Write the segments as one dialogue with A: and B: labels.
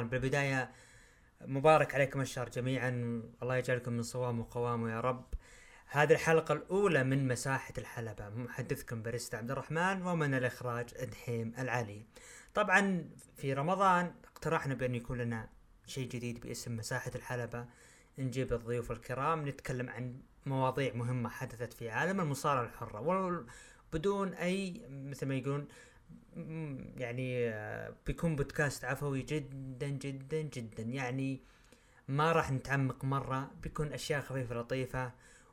A: رمضان. بالبداية مبارك عليكم الشهر جميعا. الله يجعلكم من صوام وقوام يا رب. هذه الحلقة الأولى من مساحة الحلبة. محدثكم باريستا عبد الرحمن ومن الإخراج دحيم العلي. طبعا في رمضان اقترحنا بأن يكون لنا شيء جديد باسم مساحة الحلبة. نجيب الضيوف الكرام نتكلم عن مواضيع مهمة حدثت في عالم المصارعة الحرة. بدون أي مثل ما يقولون يعني آه، بيكون بودكاست عفوي جدا جدا جدا. يعني ما راح نتعمق مرة بيكون أشياء خفيفة لطيفة.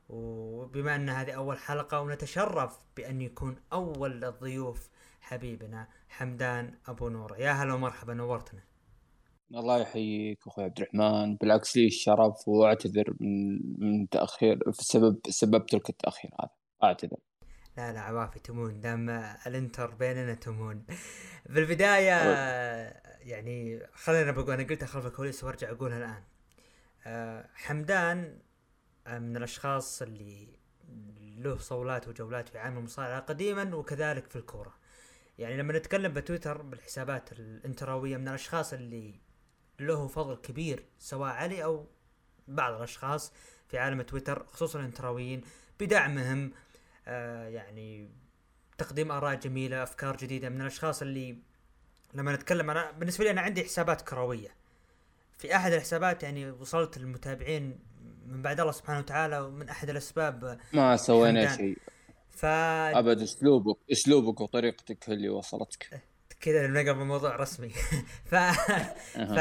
A: وبما أن هذه أول حلقة ونتشرف بأن يكون أول الضيوف حبيبنا حمدان أبو نور. يا هلا ومرحبا نورتنا.
B: الله يحييك أخوي عبد الرحمن. بالعكس لي الشرف وأعتذر من من تأخير بسبب سببت لك التأخير هذا. أعتذر.
A: لا لا عوافي تمون. دام الانتر بيننا تمون. بالبداية يعني خلينا بقول أنا قلتها خلف الكواليس وأرجع أقولها الآن. أه، حمدان أه، من الأشخاص اللي له صولات وجولات في عالم المصارعة قديما وكذلك في الكورة. يعني لما نتكلم بتويتر بالحسابات الانتراوية من الأشخاص اللي له فضل كبير سواء علي أو بعض الأشخاص في عالم تويتر خصوصا الانتراويين بدعمهم آه يعني تقديم آراء جميلة أفكار جديدة. من الأشخاص اللي لما نتكلم أنا بالنسبة لي أنا عندي حسابات كروية. في أحد الحسابات يعني وصلت للمتابعين من بعد الله سبحانه وتعالى ومن أحد الأسباب
B: ما سوينا شيء. ف أبد أسلوبك أسلوبك وطريقتك اللي وصلتك.
A: كذا نقرب الموضوع رسمي. ف ف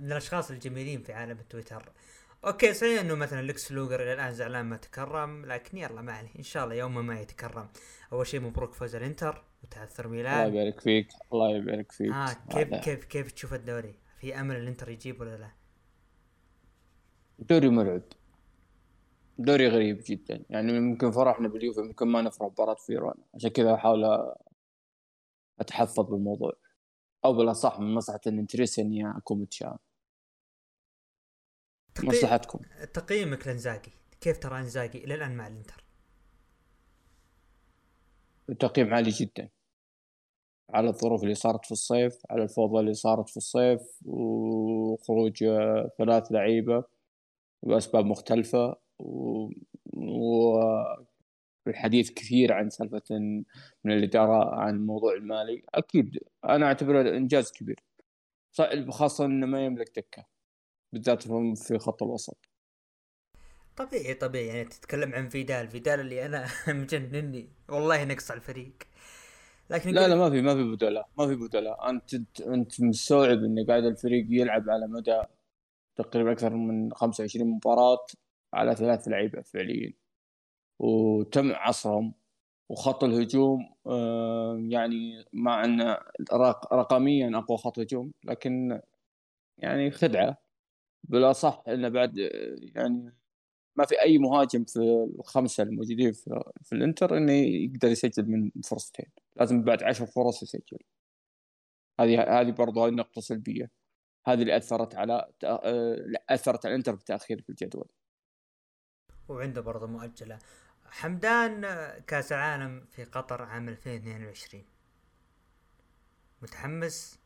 A: من الأشخاص الجميلين في عالم التويتر أوكي صحيح انه مثلا لكس لوجر إلى الآن زعلان ما تكرم لكن يلا ما عليه. إن شاء الله يوم ما يتكرم. أول شيء مبروك فوز الإنتر وتعثر ميلان
B: الله يبارك فيك الله يبارك فيك.
A: ها آه كيف كيف كيف تشوف الدوري؟ في أمل الإنتر يجيب ولا لا؟
B: دوري مرعب. دوري غريب جدا. يعني ممكن فرحنا باليوفي ممكن ما نفرح بمباراة فيرونا عشان كذا أحاول أتحفظ بالموضوع. أو بالأصح من مصلحه الانتريس اني اكون متشائم تقي... مصلحتكم.
A: تقييمك لانزاجي. كيف ترى انزاجي؟ إلى الآن مع الإنتر؟
B: تقييم عالي جدا. على الظروف اللي صارت في الصيف على الفوضى اللي صارت في الصيف وخروج ثلاث لعيبة بأسباب مختلفة و... و... الحديث كثير عن سالفة من الإدارة عن الموضوع المالي. أكيد أنا أعتبره إنجاز كبير. خاصة إنه ما يملك دكة. بالذات في خط الوسط.
A: طبيعي طبيعي. يعني تتكلم عن فيدال فيدال اللي أنا مجنني. والله نقص على الفريق.
B: لكن لا لا ما في ما في بدلاء ما في بدلاء أنت أنت مستوعب إن قاعد الفريق يلعب على مدى تقريبا أكثر من 25 مباراة على ثلاث لعيبة فعليا. وتم عصرهم وخط الهجوم يعني مع أن رقميا أقوى خط هجوم لكن يعني خدعة. بلا صح إنه بعد يعني ما في أي مهاجم في الخمسة الموجودين في, في الإنتر إنه يقدر يسجل من فرصتين. لازم بعد عشر فرص يسجل. هذه هذه برضه نقطه سلبية. هذه اللي أثرت على أثرت على الإنتر بالتاخير في الجدول.
A: وعنده برضه مؤجلة. حمدان كأس العالم في قطر عام 2022 متحمس؟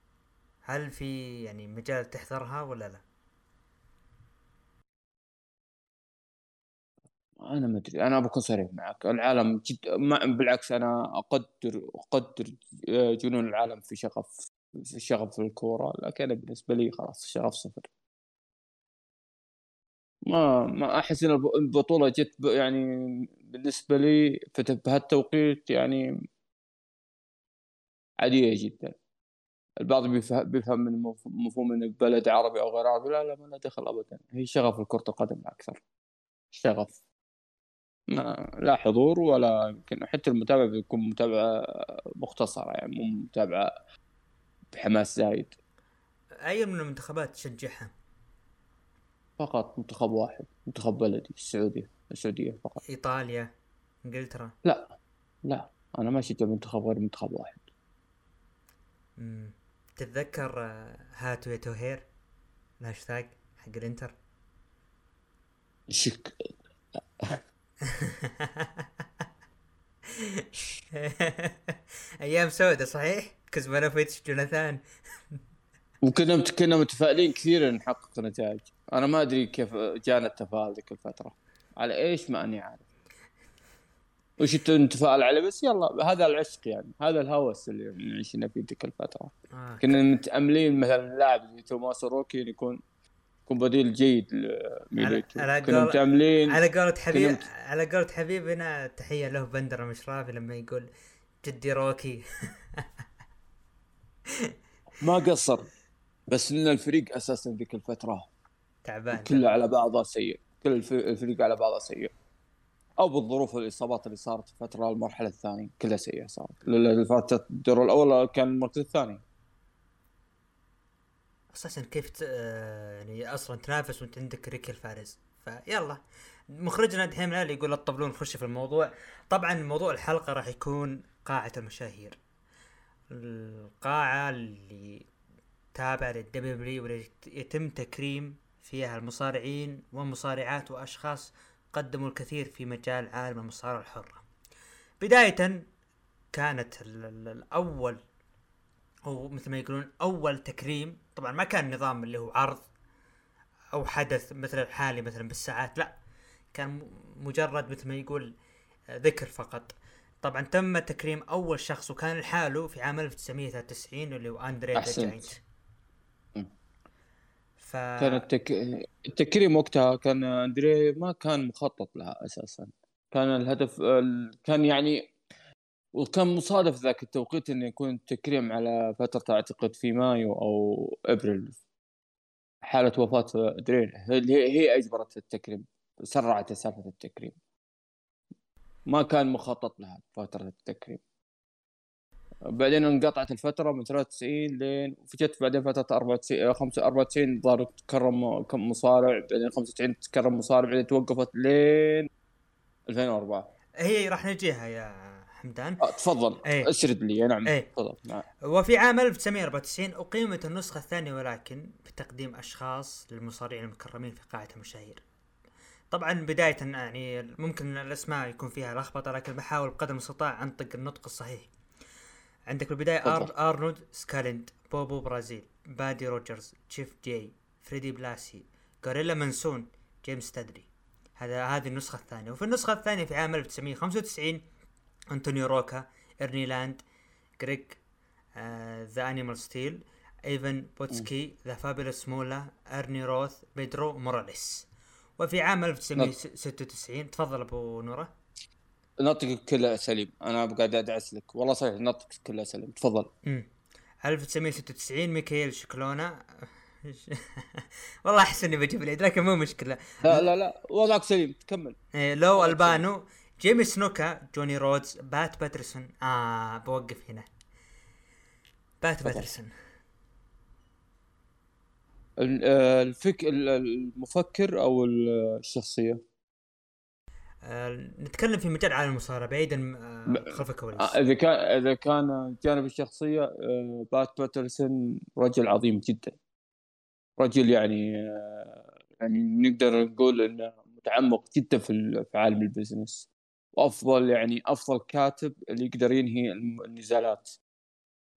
A: هل في يعني مجال تحضرها ولا لا؟
B: أنا ما أدري أنا بكون صريح معك. العالم جد ما بالعكس أنا أقدر أقدر جنون العالم في شغف في شغف في الكورة لكن بالنسبة لي خلاص الشغف صفر. ما ما أحس إن البطولة جت يعني بالنسبة لي في بهالتوقيت يعني عادية جدا. البعض بيفهم من مفهوم انه بلد عربي أو غير عربي لا لا ما دخل ابدا. هي شغف كرة القدم أكثر. شغف. ما لا حضور ولا يمكن. حتى المتابعة بيكون متابعة مختصرة يعني مو متابعة بحماس زايد.
A: أي من المنتخبات تشجعها؟
B: فقط منتخب واحد منتخب بلدي السعودية السعودية فقط.
A: إيطاليا إنجلترا؟
B: لا لا أنا ما شفت منتخب غير منتخب واحد.
A: مم. تتذكر آه، هاتو يا توهير؟ الهاشتاج حق الإنتر؟
B: شك.
A: أيام سوداء صحيح؟ كزمانوفيتش جوناثان
B: وكنا كنا متفائلين كثير نحقق نتائج. أنا ما أدري كيف جانا التفاؤل ذيك الفترة. على إيش ما أني عارف. وش نتفائل عليه؟ بس يلا هذا العشق يعني. هذا الهوس اللي عشنا فيه تلك الفترة. آه. كنا متأملين مثلا لاعب توماس روكي يكون يكون بديل جيد
A: لميليتو على كنا متاملين على قولة حبيب مت... على قولة حبيبنا تحية له بندر مشرافي لما يقول جدي روكي.
B: ما قصر بس إن الفريق أساسا ذيك الفترة
A: تعبان
B: كله على بعضه سيء. كل الفريق على بعضه سيء. أو بالظروف الإصابات اللي صارت في فترة المرحلة الثانية كلها سيئة صارت. فاتت الدور الأول كان المركز الثاني.
A: أساسا كيف ت... يعني أصلا تنافس وأنت عندك ريكي الفارس. فيلا. مخرجنا دحين اللي يقول الطبلون نخش في الموضوع. طبعا موضوع الحلقة راح يكون قاعة المشاهير. القاعة اللي تابعة للدبليو يتم تكريم فيها المصارعين والمصارعات وأشخاص قدموا الكثير في مجال عالم المصارعة الحرة. بداية كانت الأول أو مثل ما يقولون أول تكريم طبعا ما كان نظام اللي هو عرض أو حدث مثل الحالي مثلا بالساعات لا كان مجرد مثل ما يقول ذكر فقط. طبعا تم تكريم أول شخص وكان لحاله في عام 1993 اللي هو أندري جاينت.
B: ف... كان التك... التكريم وقتها كان أندري ما كان مخطط لها أساسا. كان الهدف كان يعني وكان مصادف ذاك التوقيت إنه يكون التكريم على فترة أعتقد في مايو أو إبريل. حالة وفاة درين. هي أجبرت التكريم سرعت سالفة التكريم. ما كان مخطط لها فترة التكريم. بعدين انقطعت الفترة من 93 لين فجت بعدين فترة 94 94 ظهر تكرم كم مصارع بعدين 95 تكرم مصارع بعدين توقفت لين 2004
A: هي راح نجيها يا حمدان
B: آه تفضل. إيه. اسرد لي. نعم إيه. تفضل. نعم.
A: وفي عام 1994 أقيمت النسخة الثانية ولكن بتقديم أشخاص للمصارعين المكرمين في قاعة المشاهير. طبعا بداية يعني ممكن الأسماء يكون فيها لخبطة لكن بحاول بقدر المستطاع أنطق النطق الصحيح. عندك بالبداية أر... أرنولد سكالند بوبو برازيل بادي روجرز تشيف جي فريدي بلاسي غوريلا مونسون جيمس تدري. هذا هذه النسخة الثانية. وفي النسخة الثانية في عام 1995 أنتونيو روكا إرني لاند جورج The Animal ستيل إيفان بوتسكي The Fabulous مولا ارني روث بيدرو موراليس. وفي عام 1996 تفضل أبو نورة.
B: نطقك كله سليم أنا قاعد أدعس لك. والله صحيح نطقك كله سليم تفضل.
A: امم 1996 ميكائيل شكلونا. والله أحس إني بجيب العيد لكن مو مشكلة.
B: لا لا لا. وضعك سليم. تكمل.
A: إيه لو ألبانو جيمي سنوكا جوني رودز بات باترسون. آه بوقف هنا. بات باترسون.
B: آه، الفك المفكر أو الشخصية؟
A: آه، نتكلم في مجال عالم المصارعة بعيدا آه، خلف الكواليس
B: آه، إذا كان إذا كان جانب الشخصية بات باترسون رجل عظيم جدا. رجل يعني يعني نقدر نقول إنه متعمق جدا في عالم البزنس. وأفضل يعني أفضل كاتب اللي يقدر ينهي النزالات.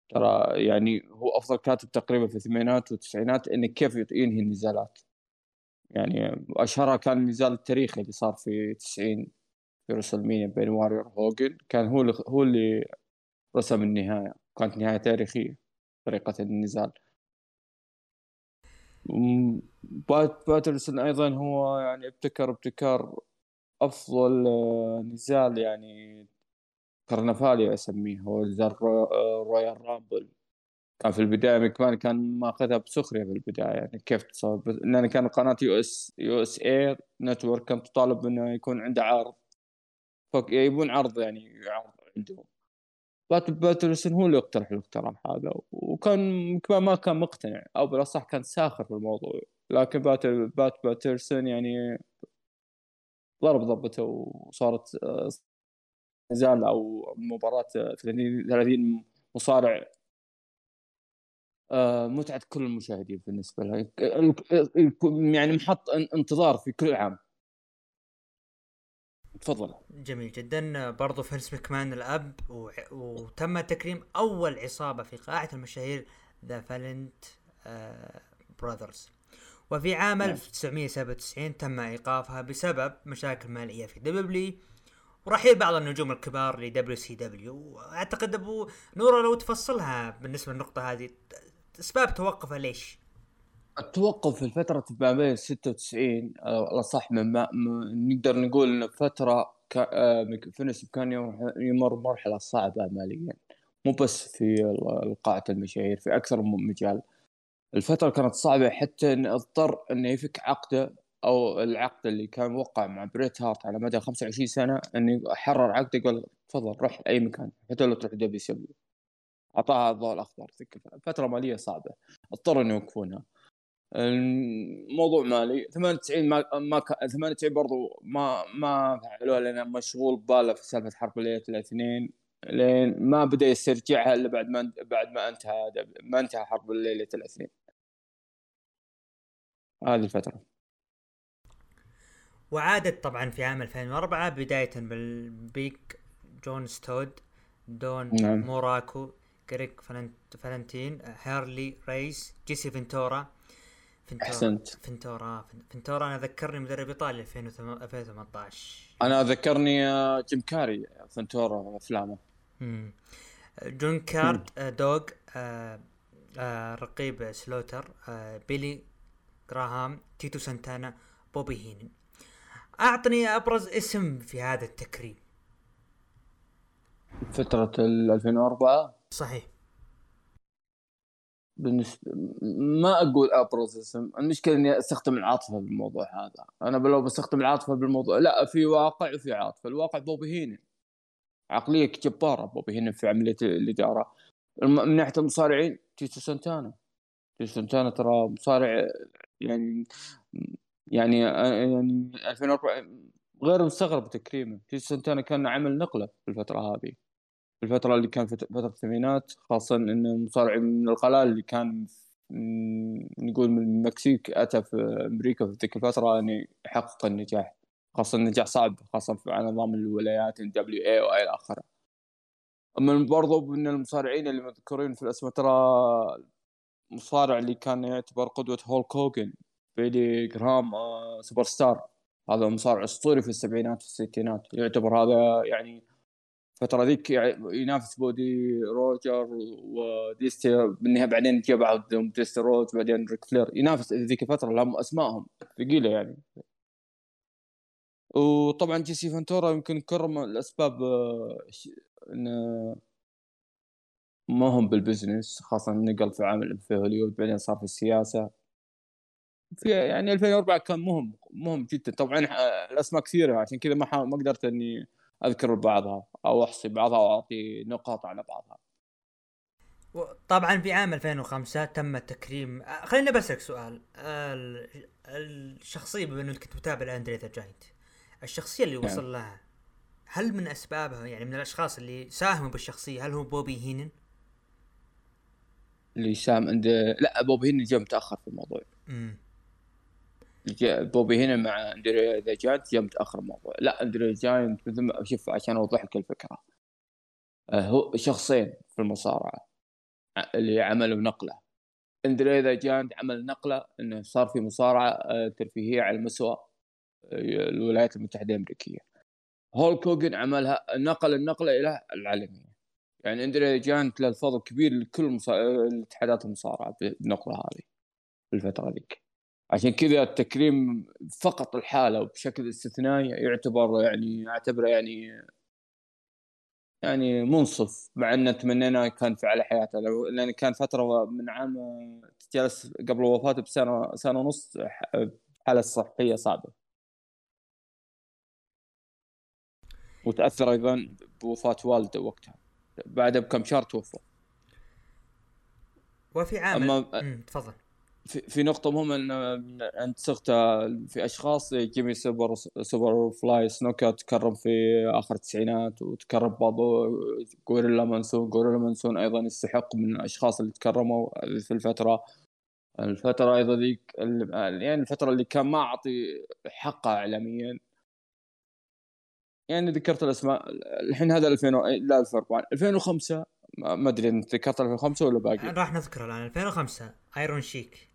B: ترى يعني هو أفضل كاتب تقريبا في الثمانينات والتسعينات إنه كيف ينهي النزالات. يعني أشهرها كان النزال التاريخي اللي صار في 90 في WrestleMania بين واريور هوجن كان هو اللي هو اللي رسم النهاية. كانت نهاية تاريخية طريقة النزال. بات باترسون أيضا هو يعني ابتكر ابتكار أفضل آه، نزال يعني كرنفالي أسميه هو نزال Royal Rumble. كان في البداية مكمان كان ماخذها بسخرية في البداية يعني كيف تصور؟ لأن كان قناة US USA Network كانت تطالب إنه يكون عنده عرض. يبون عرض يعني عرض عندهم. بات باترسون هو اللي اقترح الاقتراح هذا وكان كمان ما كان مقتنع أو بالأصح كان ساخر في الموضوع. لكن بات باترسون يعني ضرب ضربته وصارت آه، نزال أو مباراة 30 30 مصارع آه، متعة كل المشاهدين بالنسبة لها. يعني محط انتظار في كل عام. تفضل.
A: جميل جدا. برضو فينس مكمان الأب و... وتم تكريم أول عصابة في قاعة المشاهير The Valiant آه Brothers وفي عام 1997 نعم. تم إيقافها بسبب مشاكل مالية في دبليو ورحيل بعض النجوم الكبار ل WCW واعتقد أبو نورا لو تفصلها بالنسبة للنقطة هذه أسباب توقفها ليش؟
B: التوقف في الفترة ما بين 96 الأصح من ما نقدر نقول إن فترة آه، فينس كان يمر مرحلة صعبة ماليا مو بس في قاعة المشاهير في أكثر من مجال الفترة كانت صعبة حتى إن أضطر إنه يفك عقدة أو العقد اللي كان موقع مع بريت هارت على مدى 25 سنة إنه حرر عقده قال تفضل روح أي مكان حتى لو تروح WCW أعطاها الضوء الأخضر فترة مالية صعبة. اضطروا إنه يوقفونها الموضوع مالي 98 ما ما 98 برضو ما ما فعلوها لأن مشغول باله في سالفة حرب ليله الاثنين. لين ما بدأ يسترجعها إلا بعد ما بعد ما انتهى ما انتهى حرب ليله الاثنين. هذه الفترة
A: وعادت طبعا في عام 2004 بداية بالبيج جون ستود دون نعم. موراكو كريك فلنتين هيرلي ريس جيسي فنتورا
B: فنتورا أحسنت.
A: فنتورا فنتورا أنا ذكرني مدرب إيطالي 2018
B: أنا ذكرني آه، جيم كاري فنتورا أفلامه.
A: جون كارد آه، دوغ آه آه رقيب سلوتر آه بيلي جراهام تيتو سانتانا بوبي هينن أعطني أبرز اسم في هذا التكريم.
B: فترة 2004
A: صحيح.
B: بالنسبة ما أقول أبرز اسم. المشكلة إني أستخدم العاطفة بالموضوع هذا. أنا لو بستخدم العاطفة بالموضوع. لا في واقع وفي عاطفة. الواقع بوبي هينن عقلية جبارة بوبي هينن في عملية الإدارة. من ناحية المصارعين تيتو سانتانا. تيتو سانتانا ترى مصارع يعني يعني يعني 2004 غير مستغرب تكريمه. تيتو سانتانا كان عمل نقلة في الفترة هذه. في الفترة اللي كان فترة الثمانينات خاصة إن المصارع من القلائل اللي كان نقول من المكسيك أتى في أمريكا في تلك الفترة أن يحقق النجاح. خاصة النجاح صعب خاصة على نظام الولايات ال WWE وإلى آخره. أما برضو من المصارعين اللي مذكورين في الاسم ترى المصارع اللي كان يعتبر قدوة هولك هوغن بيلي جرام آه، سوبر ستار هذا مصارع أسطوري في السبعينات والستينات. يعتبر هذا يعني الفترة ذيك ينافس بودي روجر وديستي بالنهايه بعدين جاء بعضهم ديستي روج بعدين ريك فلير. ينافس ذيك الفترة لهم أسمائهم. ثقيلة يعني. وطبعا جيسي فانتورا يمكن كرم الاسباب انه ما هم بالبزنس خاصة نقل في عامل في هوليوود بعدين صار في السياسة في يعني 2004 كان مهم مهم جدا طبعا آه، الأسماء كثيرة عشان كذا ما ما قدرت إني أذكر بعضها أو أحصي بعضها أو أعطي نقاط على بعضها
A: طبعا في عام 2005 تم تكريم خليني بسألك سؤال الشخصية بما إنك كنت متابع اندري The Giant الشخصية اللي وصل يعني. لها هل من أسبابها يعني من الأشخاص اللي ساهموا بالشخصية هل هو بوبي هينن؟
B: اللي ساهم عند لا بوبي هينن جاء متاخر في الموضوع. امم بوبي هينن مع اندري ذا جاينت جاء متاخر الموضوع. لا اندري جاينت مثل ما شوف عشان أوضح لك الفكرة. آه، هو شخصين في المصارعة اللي عملوا نقلة. اندري ذا جاينت عمل نقلة إنه صار في مصارعة آه، ترفيهية على مستوى آه، الولايات المتحدة الأمريكية. هولك هوجن عملها نقل النقلة إلى العالميه يعني اندري جاينت له الفضل كبير لكل الاتحادات المصارعه بالنقلة هذه الفترة ذيك. عشان كذا التكريم فقط الحالة وبشكل استثنائي يعتبر يعني أعتبره يعني يعني منصف مع أن تمنينا كان في على حياته. لأن كان فترة من عام جلس قبل وفاته بسنه سنة ونص حالة صحية صعبه وتأثر أيضا بوفاة والده وقتها. بعدها بكم شهر توفى
A: وفي عام أما... تفضل.
B: في, نقطة مهمة إن انت صرت في أشخاص جيمي Super Superfly سنوكا تكرم في آخر التسعينات وتكرم برضو غوريلا مونسون. غوريلا مونسون أيضا يستحق من الاشخاص اللي تكرموا في الفترة الفترة أيضا ذيك يعني الفترة اللي كان ما أعطي حقها اعلاميا. يعني ذكرت الأسماء الحين هذا 2000 لا 2004 2005 ما أدري انت ذكرت 2005 ولا باقي؟
A: راح نذكره الآن. 2005 ايرون شيك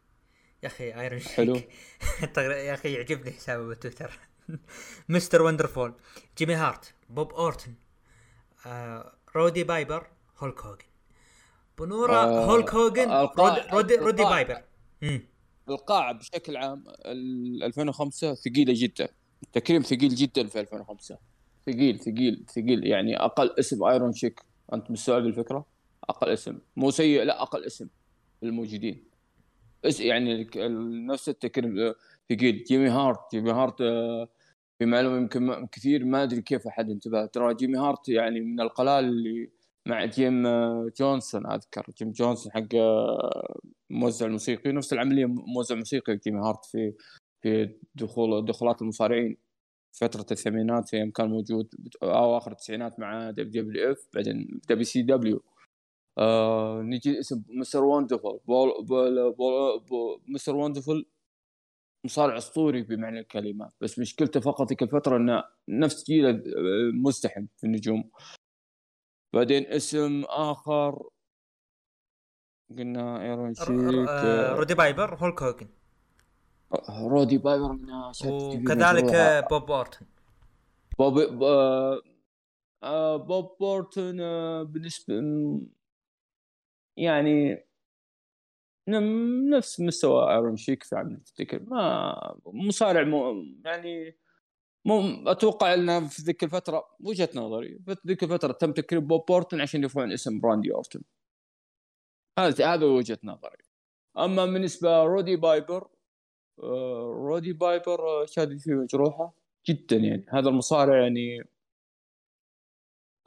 A: يا أخي ايرون شيك
B: حلو.
A: يا أخي يعجبني حسابه بتويتر مستر وندرفول جيمي هارت بوب اورتن آه، رودي بايبر هولك هوجن بنورا آه هولك هوجن رودي, رودي بايبر
B: القاعة بشكل عام 2005 ثقيلة جدا. تكريم ثقيل جدا في 2005 ثقيل ثقيل ثقيل. يعني أقل اسم ايرون شيك أنت مستوعب الفكرة؟ أقل اسم. مو سيء لا أقل اسم الموجودين يعني نفس التكريم ثقيل. جيمي هارت. جيمي هارت آه، في معلومة يمكن كثير ما أدري كيف أحد انتبه. ترى جيمي هارت يعني من القلائل اللي مع جيم آه، جونسون أذكر. جيم جونسون حق آه، موزع الموسيقي. نفس العملية موزع موسيقي جيمي هارت في في دخول دخولات المصارعين. فترة الثمانينات يوم كان موجود أواخر التسعينات مع WWF بعدين WCW. آه نجي اسم مستر وندرفول بول بول بول بول مستر وندرفول مصارع أسطوري بمعنى الكلمة. بس مشكلته فقط ذيك الفترة إنه نفس جيله آه، مزدحم في النجوم. بعدين اسم آخر قلنا إيرون شيك
A: آه، رودي بايبر هولك هوجن.
B: رودي بايبر من
A: وكذلك بوب أورتون.
B: بوب آه بوب أورتون آه بالنسبة يعني نفس مستوى ايرون شيك في عمليه تفتكر. ما مصارع مو يعني مو أتوقع انه في ذيك الفترة وجهة نظري في ذيك الفترة تم تكريم بوب أورتون عشان يرفعون اسم راندي أورتون. هذا هذا وجهة نظري. أما بالنسبة رودي بايبر آه، رودي بايبر شهادتي فيه مجروحة جدا يعني. هذا المصارع يعني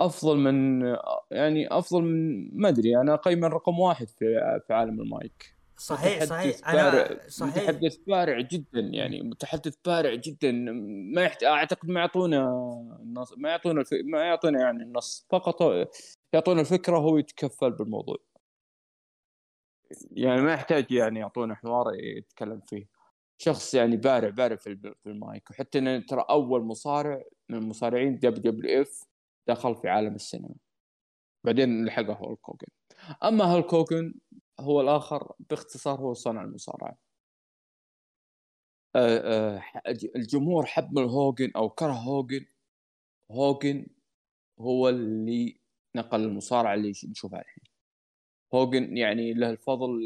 B: أفضل من يعني أفضل من ما أدري. أنا اقيمه رقم واحد في في عالم المايك.
A: صحيح صحيح. أنا
B: صحيح. متحدث بارع جدا يعني. متحدث بارع جدا. ما يحت... أعتقد ما يعطونا النص ما يعطونا الف... ما يعطونا يعني النص. فقط يعطونا الفكرة وهو يتكفل بالموضوع. يعني ما يحتاج يعني يعطونا حوار يتكلم فيه. شخص يعني بارع بارع في المايك وحتى إنه ترى أول مصارع من المصارعين WWF دخل في عالم السينما. بعدين لحقه هولك هوجن. أما هولك هوجن هو الآخر باختصار هو صنع المصارعة. الجمهور حب هوجن أو كره هوجن هوجن هو اللي نقل المصارعة اللي نشوفها الحين. هوجن يعني له الفضل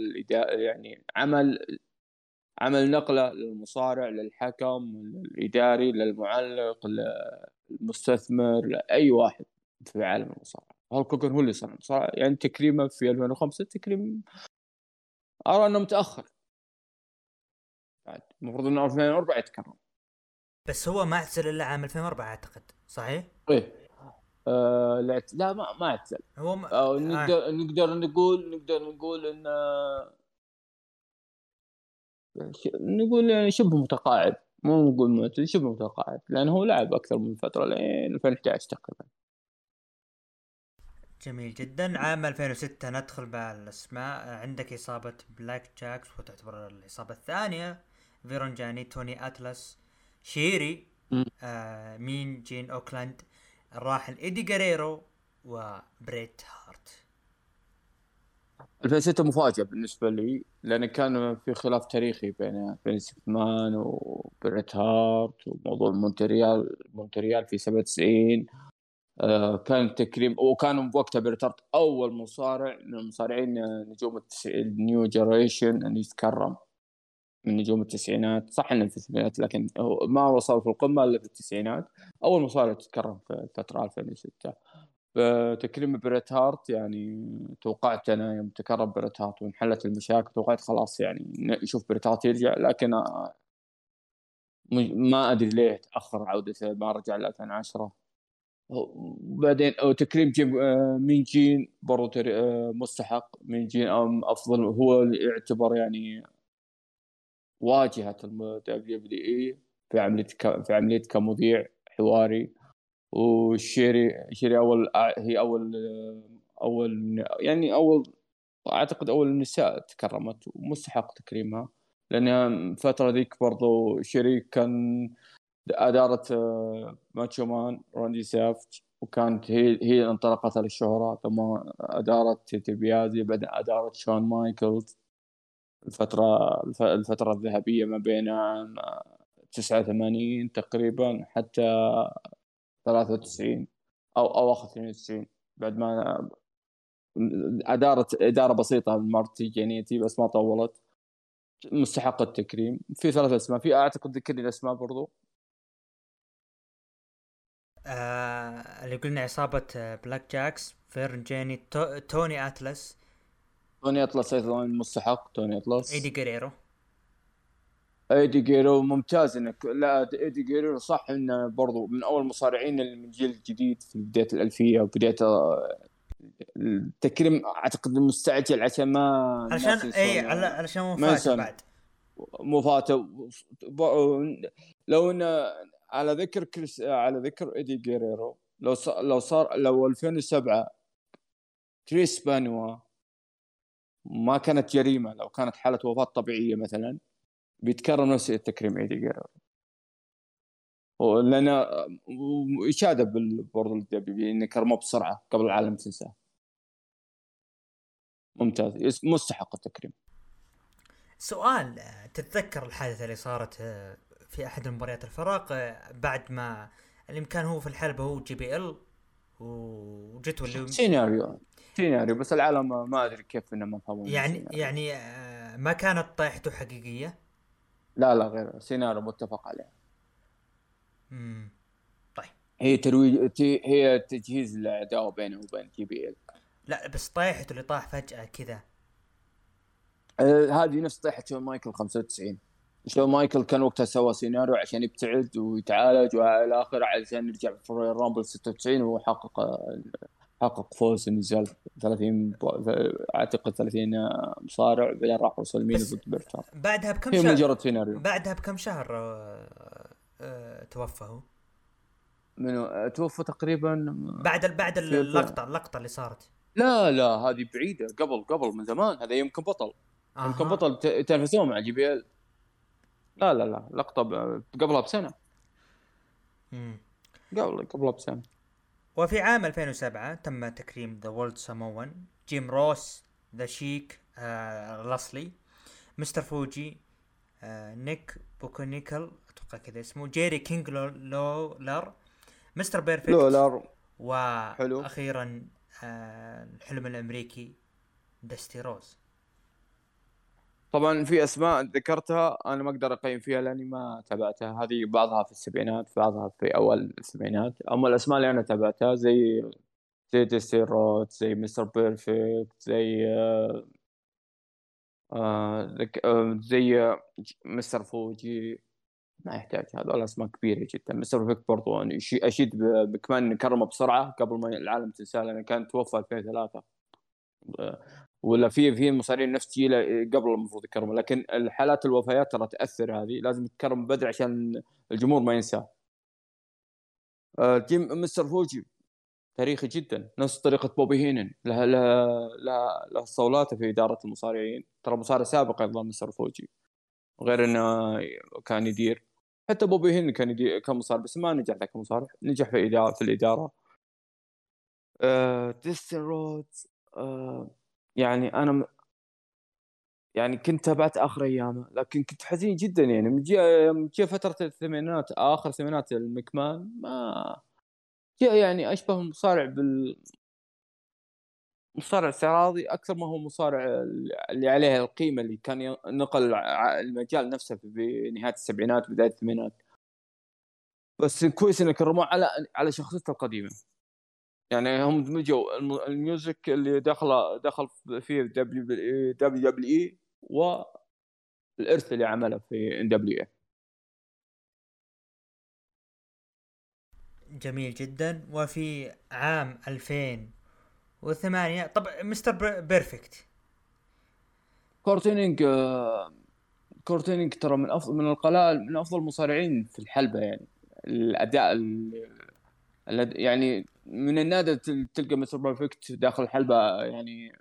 B: يعني عمل عمل نقلة للمصارع للحكم للإداري للمعلق للمستثمر لأي واحد في عالم المصارعة. هولك هوجن هو اللي صنع المصارعة. يعني تكريمه في 2005 تكريم أرى أنه متأخر. المفروض إنه 2004 يتكرم
A: بس هو ما اعتزل إلا عام 2004 أعتقد صحيح؟
B: إيه. آه لا ما ما اعتزل. هو ما... آه. نقدر آه. نقدر نقول نقدر نقول إنه نقول يعني شبه متقاعد. مو نقول معتزل شبه متقاعد لأنه هو لعب أكثر من فترة لين 2011 تقريبا.
A: جميل جدا. عام 2006 ندخل بالأسماء. عندك عصابة بلاك جاكس وتعتبر العصابة الثانية. فيرن جاني توني أتلس شيري آه مين؟ جين أوكرلاند الراحل إيدي جاريرو وبريت هارت.
B: 2006 مفاجأة بالنسبة لي لأن كان في خلاف تاريخي بين بين فينس مكمان وبريت هارت وموضوع مونتريال مونتريال في 97 آه كان تكريم وكان بوقتها بريت هارت أول مصارع من المصارعين نجوم ال New Generation أن يتكرم من نجوم التسعينات. صح إنه في الثمانينات لكن ما وصل في القمة إلا في التسعينات. أول مصارع تتكرم في الفترة 2006 فتكريم بريت هارت يعني توقعت أنا يوم تكرم بريت هارت وانحلت المشاكل توقعت خلاص يعني نشوف بريت هارت يرجع لكن ما أدري ليه تأخر عودته ما رجع ل 2010 وبعدين تكريم جيم آه، مين جين برضو آه، مستحق مين جين أفضل هو يعتبر يعني واجهة ال WWE في عملية في عملية كمذيع حواري. وشيري شيري أول هي أول أول يعني أول أعتقد أول النساء تكرمت ومستحق تكريمها لأن الفترة ذيك برضو شيري كان ادارت آه، ماتشو مان راندي سافج وكانت هي هي انطلقتها للشهرة ثم ادارت تيد ديبياسي بعدين ادارت شون مايكلز. الفترة الفترة الذهبية ما بين عام 89 تقريبا حتى 93 أو أواخر 92 بعد ما ادارت إدارة بسيطة مارتي جينيتي بس ما طولت. مستحق التكريم. في ثلاث أسماء. في أعتقد ذكرني الأسماء برضو.
A: آه اللي قلنا عصابة بلاك جاكس فيرن جاني تو... توني اتلس
B: توني اتلس أيضا مستحق. توني اتلس
A: ايدي جريرو
B: ايدي جريرو ممتاز انك لا ايدي جريرو صح إنه برضو من أول المصارعين اللي من الجيل الجديد في بداية الألفية وبدايه التكريم أعتقد مستعجل عشان ما
A: علشان اي علشان مو بعد.
B: مو فاتح لو إنه على ذكر كريس على ذكر ايدي جيريرو لو صار لو صار لو 2007 كريس بنوا ما كانت جريمة لو كانت حالة وفاة طبيعية مثلا بيتكرر نفس التكريم ايدي جيريرو لأن اشاده بالبورد الدبليو إنه كرمه بسرعة قبل العالم تنساه. ممتاز. مستحق التكريم.
A: سؤال تتذكر الحادثة اللي صارت آه، في أحد مباريات الفرق آه، بعد ما الإمكان هو في الحلبة هو جي بي إل؟ وجت
B: واللي سيناريو. سيناريو بس العالم ما أدري كيف إنه ما فهموا
A: يعني يعني آه، ما كانت طيحته حقيقية؟
B: لا لا غير سيناريو متفق عليه.
A: امم طيب.
B: هي ترويج هي تجهيز العداوه بينه وبين JBL.
A: لا بس طيحته اللي طاح فجأة كذا.
B: آه هذه نفس طيحة شون مايكل 95 شون مايكل كان وقتها سوى سيناريو عشان يبتعد ويتعالج وإلى آخره عشان يرجع في ال Rumble 96 وهو حقق فوز نزال 30 أعتقد 30 مصارع بعدين راح وصل مين ضد
A: بيرتار بعدها بكم شهر؟
B: مجرد سيناريو
A: بعدها بكم شهر آه، آه، توفى هو
B: منو؟ آه، توفى تقريبا
A: بعد بعد اللقطه اللقطة اللي صارت.
B: لا لا هذه بعيدة قبل قبل من زمان هذا يمكن بطل. آه. يمكن بطل يتنافسون مع جي بي إل. لا لا لا لقطة قبلها بسنة.
A: امم
B: قبل قبلها بسنة.
A: وفي عام 2007 تم تكريم The Wild Samoans جيم روس The Sheik آه لاسلي Mr. Fuji آه Nick Bockwinkel أتوقع كذا اسمه Jerry King Lawler Mr. Perfect
B: لولر.
A: وأخيرا آه الحلم الأمريكي دستي روز.
B: طبعا في أسماء ذكرتها أنا ما أقدر أقيم فيها لأني ما تابعتها. هذه بعضها في السبعينات بعضها في أول السبعينات. أما الأسماء اللي أنا تابعتها زي زي Dusty Rhodes زي Mr. Perfect زي آه آه, زي Mr. Fuji. ما يحتاج هذول أسماء كبيرة جدا. Mr. Perfect برضو يعني أشيد بمكمان إنه كرمه بسرعة. قبل ما العالم تنساه لأنه كان توفى 2003 ولا في في مصارعين نفس جيله قبل المفروض يكرموا لكن الحالات الوفيات ترى تأثر هذه. لازم تكرم بدري عشان الجمهور ما ينساه آه، جيم Mr. Fuji تاريخي جدا. نفس طريقة بوبي هينن. لها لها لها, صولاته في إدارة المصارعين. ترى مصارع سابق أيضا Mr. Fuji. غير إنه كان يدير. حتى بوبي هينن كان يدير كان مصارع بس ما نجح ذاك المصارع. نجح في إدارة في الإدارة. آه Dusty Rhodes آه يعني أنا م... يعني كنت تابعت آخر أيامه لكن كنت حزين جدا يعني. من جاء فترة الثمانينات آخر ثمانينات المكمان ما جاء يعني أشبه المصارع بال مصارع استعراضي أكثر ما هو مصارع اللي عليه القيمة اللي كان نقل المجال نفسه في نهاية السبعينات بداية الثمانينات. بس كويس انه كرموه على على شخصيته القديمة. يعني هم دمجوا ال music اللي دخل دخل فيه W WWE والارث اللي عمله في NWA.
A: جميل جدا. وفي عام 2008 طب Mr. Perfect.
B: Curt Hennig Curt Hennig ترى من افضل من القلائل من أفضل المصارعين في الحلبة يعني. الأداء يعني من النادر تلقى Mr. Perfect داخل الحلبة يعني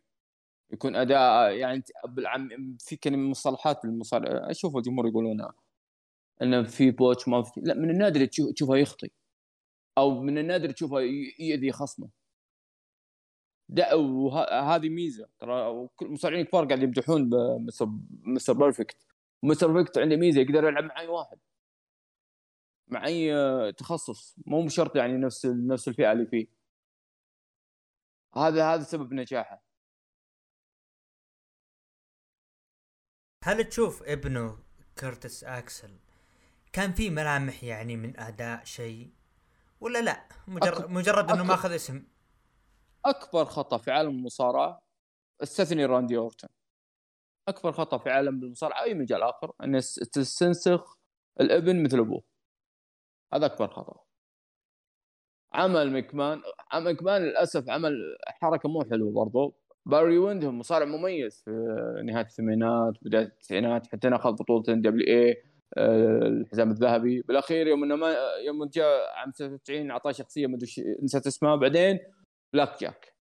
B: يكون أداء يعني بالعم في كلمه مصطلحات بالمصارع أشوف الجمهور يقولونها انه في botch ما في لا من النادر تشوفه يخطي أو من النادر تشوفه يأذي خصمه. وهذه ميزة. ترى المصارعين الكبار قاعد يمدحون ب Mr. Perfect Mr. Perfect عنده ميزة يقدر يلعب مع أي واحد. مع أي تخصص مو بشرط يعني نفس نفس الفئة اللي فيه. هذا هذا سبب نجاحه.
A: هل تشوف ابنه Curtis Axel كان في ملامح يعني من أداء شيء؟ ولا لا؟ مجرد مجرد إنه ماخذ اسم.
B: أكبر خطأ في عالم المصارعة استثني Randy Orton أكبر خطأ في عالم المصارعة أي مجال آخر إن تستنسخ الابن مثل أبوه. هذا أكبر خطأ. عمل مكمان مكمان للأسف عمل حركة مو حلوة برضو. Barry Windham مصارع مميز في نهاية الثمانينات بداية التسعينات حتى أخذ بطولة NWA الحزام الذهبي. بالأخير يوم إنه ما يوم جاء عام 96 أعطاه شخصية ما أدري نسيت اسمها. بعدين بلاك جاك.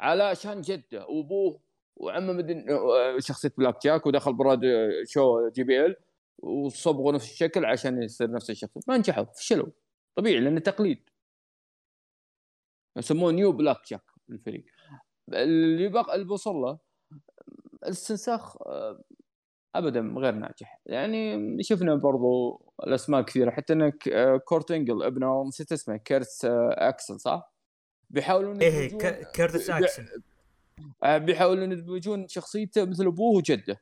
B: علشان جده وأبوه وعمه مدن شخصية بلاك جاك ودخل Bradshaw JBL. وصبغوا نفس الشكل عشان يصير نفس الشخصيه ما نجحوا فشلوا. طبيعي لأنه تقليد. يسموه New Blackjacks الفريق. اللي بق... اللي بوصل له الاستنساخ ابدا غير ناجح. يعني شفنا برضو الأسماء كثيرة حتى انك Curt Hennig ابنه نسيت اسمه Curtis Axel صح؟
A: بيحاولون إيه كيرتس اكسل
B: آه، بيحاولون يدمجون شخصيته مثل أبوه وجده.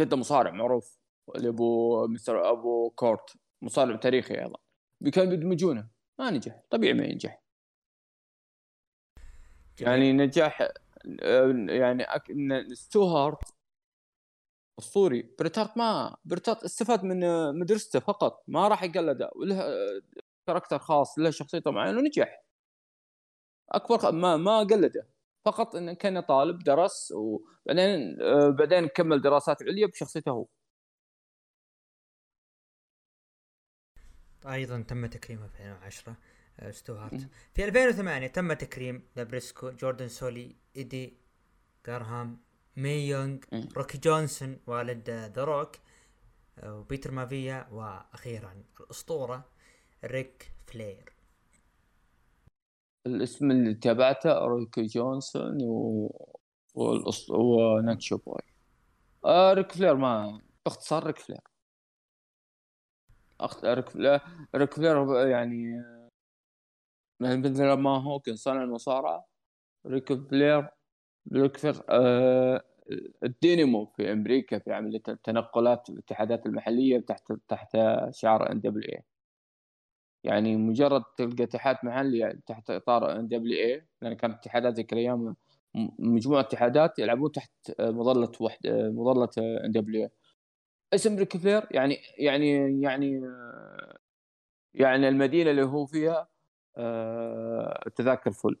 B: جده مصارع معروف اللي ابو مستر أبو كورت. مصارع تاريخي أيضا. كانوا بيدمجونه. ما نجح. طبيعي ما ينجح. يعني نجاح يعني أك... ستو هارت اسطوري بريت هارت ما بريت هارت استفاد من مدرسته فقط. ما راح يقلده. وله character خاص له شخصيته معينة ونجح. أكبر ما ما قلده. فقط انه كان طالب درس وبعدين آه، بعدين كمل دراسات عليا بشخصيته هو.
A: أيضا تم تكريمه في 2010 آه، ستوهارت. في 2008 تم تكريم نابريسكو جوردن سولي إيدي جراهام ماي يونغ روكي جونسون والد ذا روك آه، وبيتر مايفيا وأخيرا الأسطورة ريك فلير.
B: الاسم اللي تابعته روكي جونسون و والأص... وناتشو بوي. آه ريك فلير ما باختصار ريك فلير. أخت... ريك فلير ريك فلير يعني مثل ما هو كان صانع المصارعة ريك فلير ريك فلير آه الدينامو في أمريكا في عملية التنقلات الاتحادات المحلية تحت تحت شعار NWA يعني مجرد تلقى اتحاد محلي تحت إطار NWA لأن كانت اتحادات ذيك الأيام مجموعة اتحادات يلعبون تحت مظلة وحد مظلة NWA اسم ريك فلير يعني يعني يعني يعني المدينة اللي هو فيها آه، تذاكر full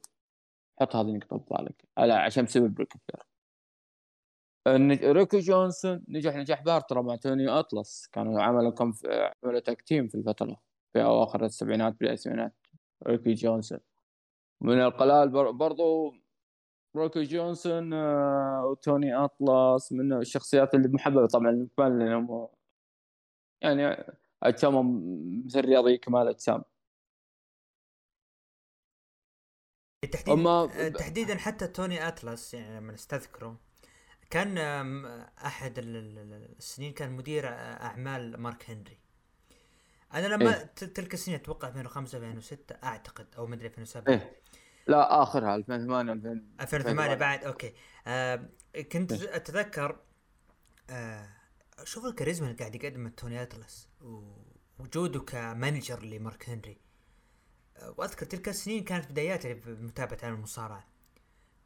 B: حط هذه النقطة ببالك عشان بسبب ريك فلير. جونسون نجح نجاح باهر ترى مع توني أطلس. كانوا عملوا كم عملوا tag team في الفترة. في أواخر السبعينات بالثمانينات ريكي جونسون. من القلائل برضو روكي جونسون آه، وتوني أطلس من الشخصيات اللي محببة طبعا لأنهم يعني أجسامهم مثل رياضي كمال أجسام.
A: تحديدا تحديدا حتى توني اتلس يعني لما نستذكره كان أحد السنين كان مدير أعمال مارك هنري. أنا لما إيه؟ تلك السنين أتوقع 2005 2006 أعتقد أو مدري 2007
B: إيه؟ لا آخرها 2008
A: 2008 بعد أوكي آه كنت إيه؟ أتذكر آه شوف الكاريزما اللي قاعد يقدمها توني اتلس ووجوده ك manager لمارك هنري آه وأذكر تلك السنين كانت بداياتي بمتابعه عن المصارعة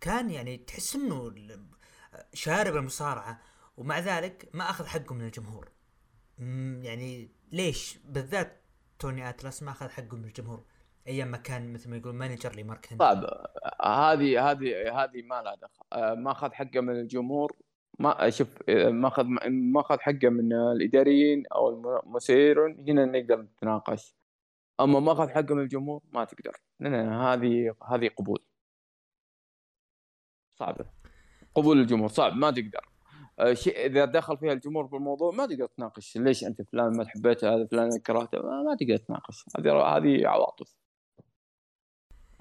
A: كان يعني تحس إنه شارب المصارعة ومع ذلك ما أخذ حقه من الجمهور يعني ليش بالذات توني أتلس ما أخذ حقه من الجمهور؟ أيام ما كان مثل ما يقول manager لمارك
B: هنري طيب هذه هذه هذه ما لها دخل. آه، ما أخذ حقه من الجمهور. ما شوف آه، ما أخذ ما أخذ حقه من الإداريين أو المسيرون. هنا نقدر نتناقش. أما ما أخذ حقه من الجمهور ما تقدر. لأن هذه هذه قبول. صعبة. قبول الجمهور. صعب ما تقدر. شيء إذا دخل فيها الجمهور بالموضوع ما تقدر تناقش ليش أنت فلان ما حبيته هذا فلان كرهته ما, تقدر تناقش. هذه هذه عواطف.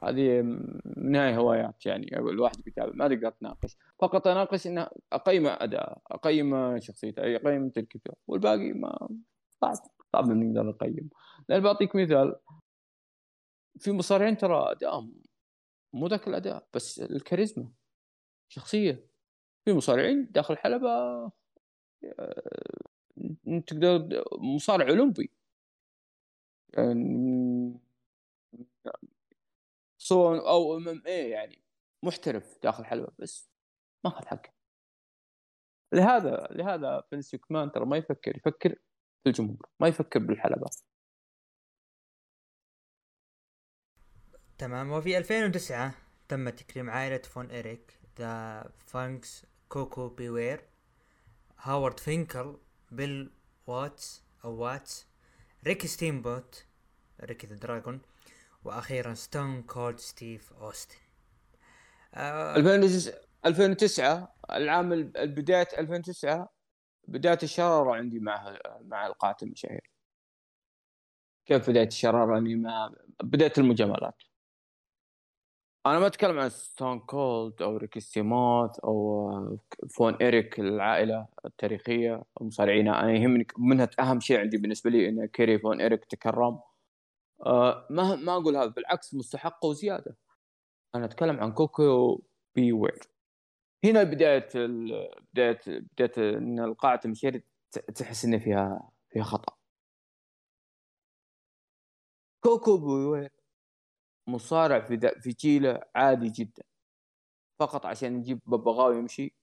B: هذه من هوايات يعني الواحد يتابع ما تقدر تناقش. فقط أناقش إنه أقيم أداء أقيم شخصيته أقيم تركيبته والباقي ما صعب صعب نقدر نقيم لأن بعطيك مثال في مصارعين ترى ادائهم مو ذاك الأداء بس الكاريزما شخصية. في مصارعين داخل الحلبة آه، تقدر مصارع أولمبي. يعني سواء أو MMA يعني محترف داخل الحلبة بس ما اخذ حقه. لهذا لهذا فينس مكمان ترى ما يفكر يفكر في الجمهور ما يفكر بالحلبة.
A: تمام وفي 2009 تم تكريم عائلة فون إريك ذا فانكس كوكو بي وير هاورد فينكل بيل واتس أو واتس ريكي ستيمبوت ريكي ذا دراجون وأخيرا ستون كولد ستيف أوستن.
B: آه 2009 العام البداية 2009 بداية الشرارة عندي مع مع القاعة المشاهير كيف بداية الشرارة عندي مع بداية المجاملات؟ أنا ما أتكلم عن ستون كولد أو ريكي ستيمبوت أو فون ايريك العائلة التاريخية المصارعين. أنا يهمني منها أهم شيء عندي بالنسبة لي إن كيري فون ايريك تكرم. آه ما ما أقول هذا بالعكس مستحقة وزيادة. أنا أتكلم عن كوكو بي وير هنا بداية بدايه بداية إن القاعه المشاهير تحس إن فيها فيها خطأ. كوكو بي وير مصارع في في جيله عادي جدا. فقط عشان نجيب ببغاء يمشي.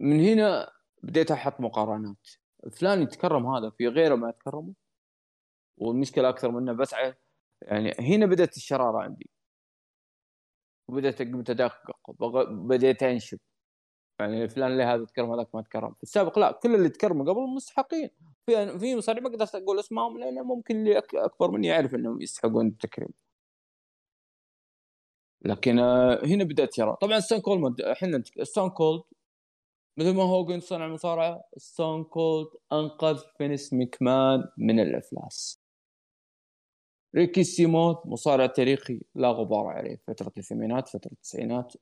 B: من هنا بديت أحط مقارنات. فلان يتكرم هذا في غيره ما يتكرمه. والمشكلة أكثر منه بس يعني هنا بدأت الشرارة عندي. وبدأت قمت ادقق بديت أنشب. يعني فلان ليه هذا تكرم هذاك ما تكرم في السابق لا كل اللي تكرموا قبل مستحقين. في في مصاري ما أقدر أقول أسمائهم لأن ممكن اللي أكبر مني يعرف إنهم يستحقون التكريم. لكن آه، هنا بدأت يرى طبعا ستون كولد إحنا ستون كولد مثل ما هوجن صنع مصارعة ستون كولد أنقذ فينس مكمان من الأفلاس. ريكي ستيمبوت مصارع تاريخي لا غبار عليه. فترة الثمانينات فترة التسعينات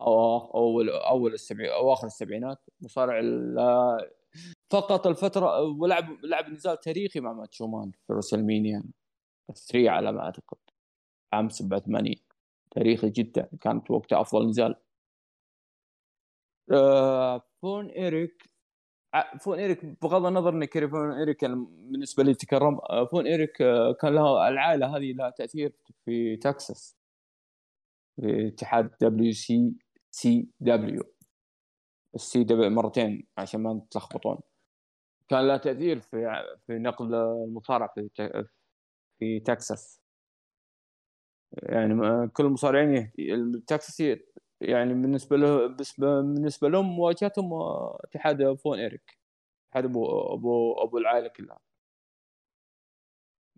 B: أو أول أول السبعينات أو آخر السبعينات مصارع فقط الفترة ولعب لعب نزال تاريخي مع ماتشو مان في WrestleMania 3 على ما أعتقد. عام 87 تاريخي جدا كانت وقتها أفضل نزال. آه فون إيريك فون إيريك بغض النظر إن فون إيريك بالنسبة لي تكرم آه، فون إيريك آه، كان له العائلة هذه لها تأثير في تكساس في اتحاد WCCW. السي دبليو مرتين عشان ما تلخبطون كان له تأثير في في نقل المصارع في في تكساس. يعني كل المصارعين تكساس يعني بالنسبة له بالنسبة لهم مواجهتهم اتحاد فون إيريك اتحاد ابو ابو أبو العائله كلها.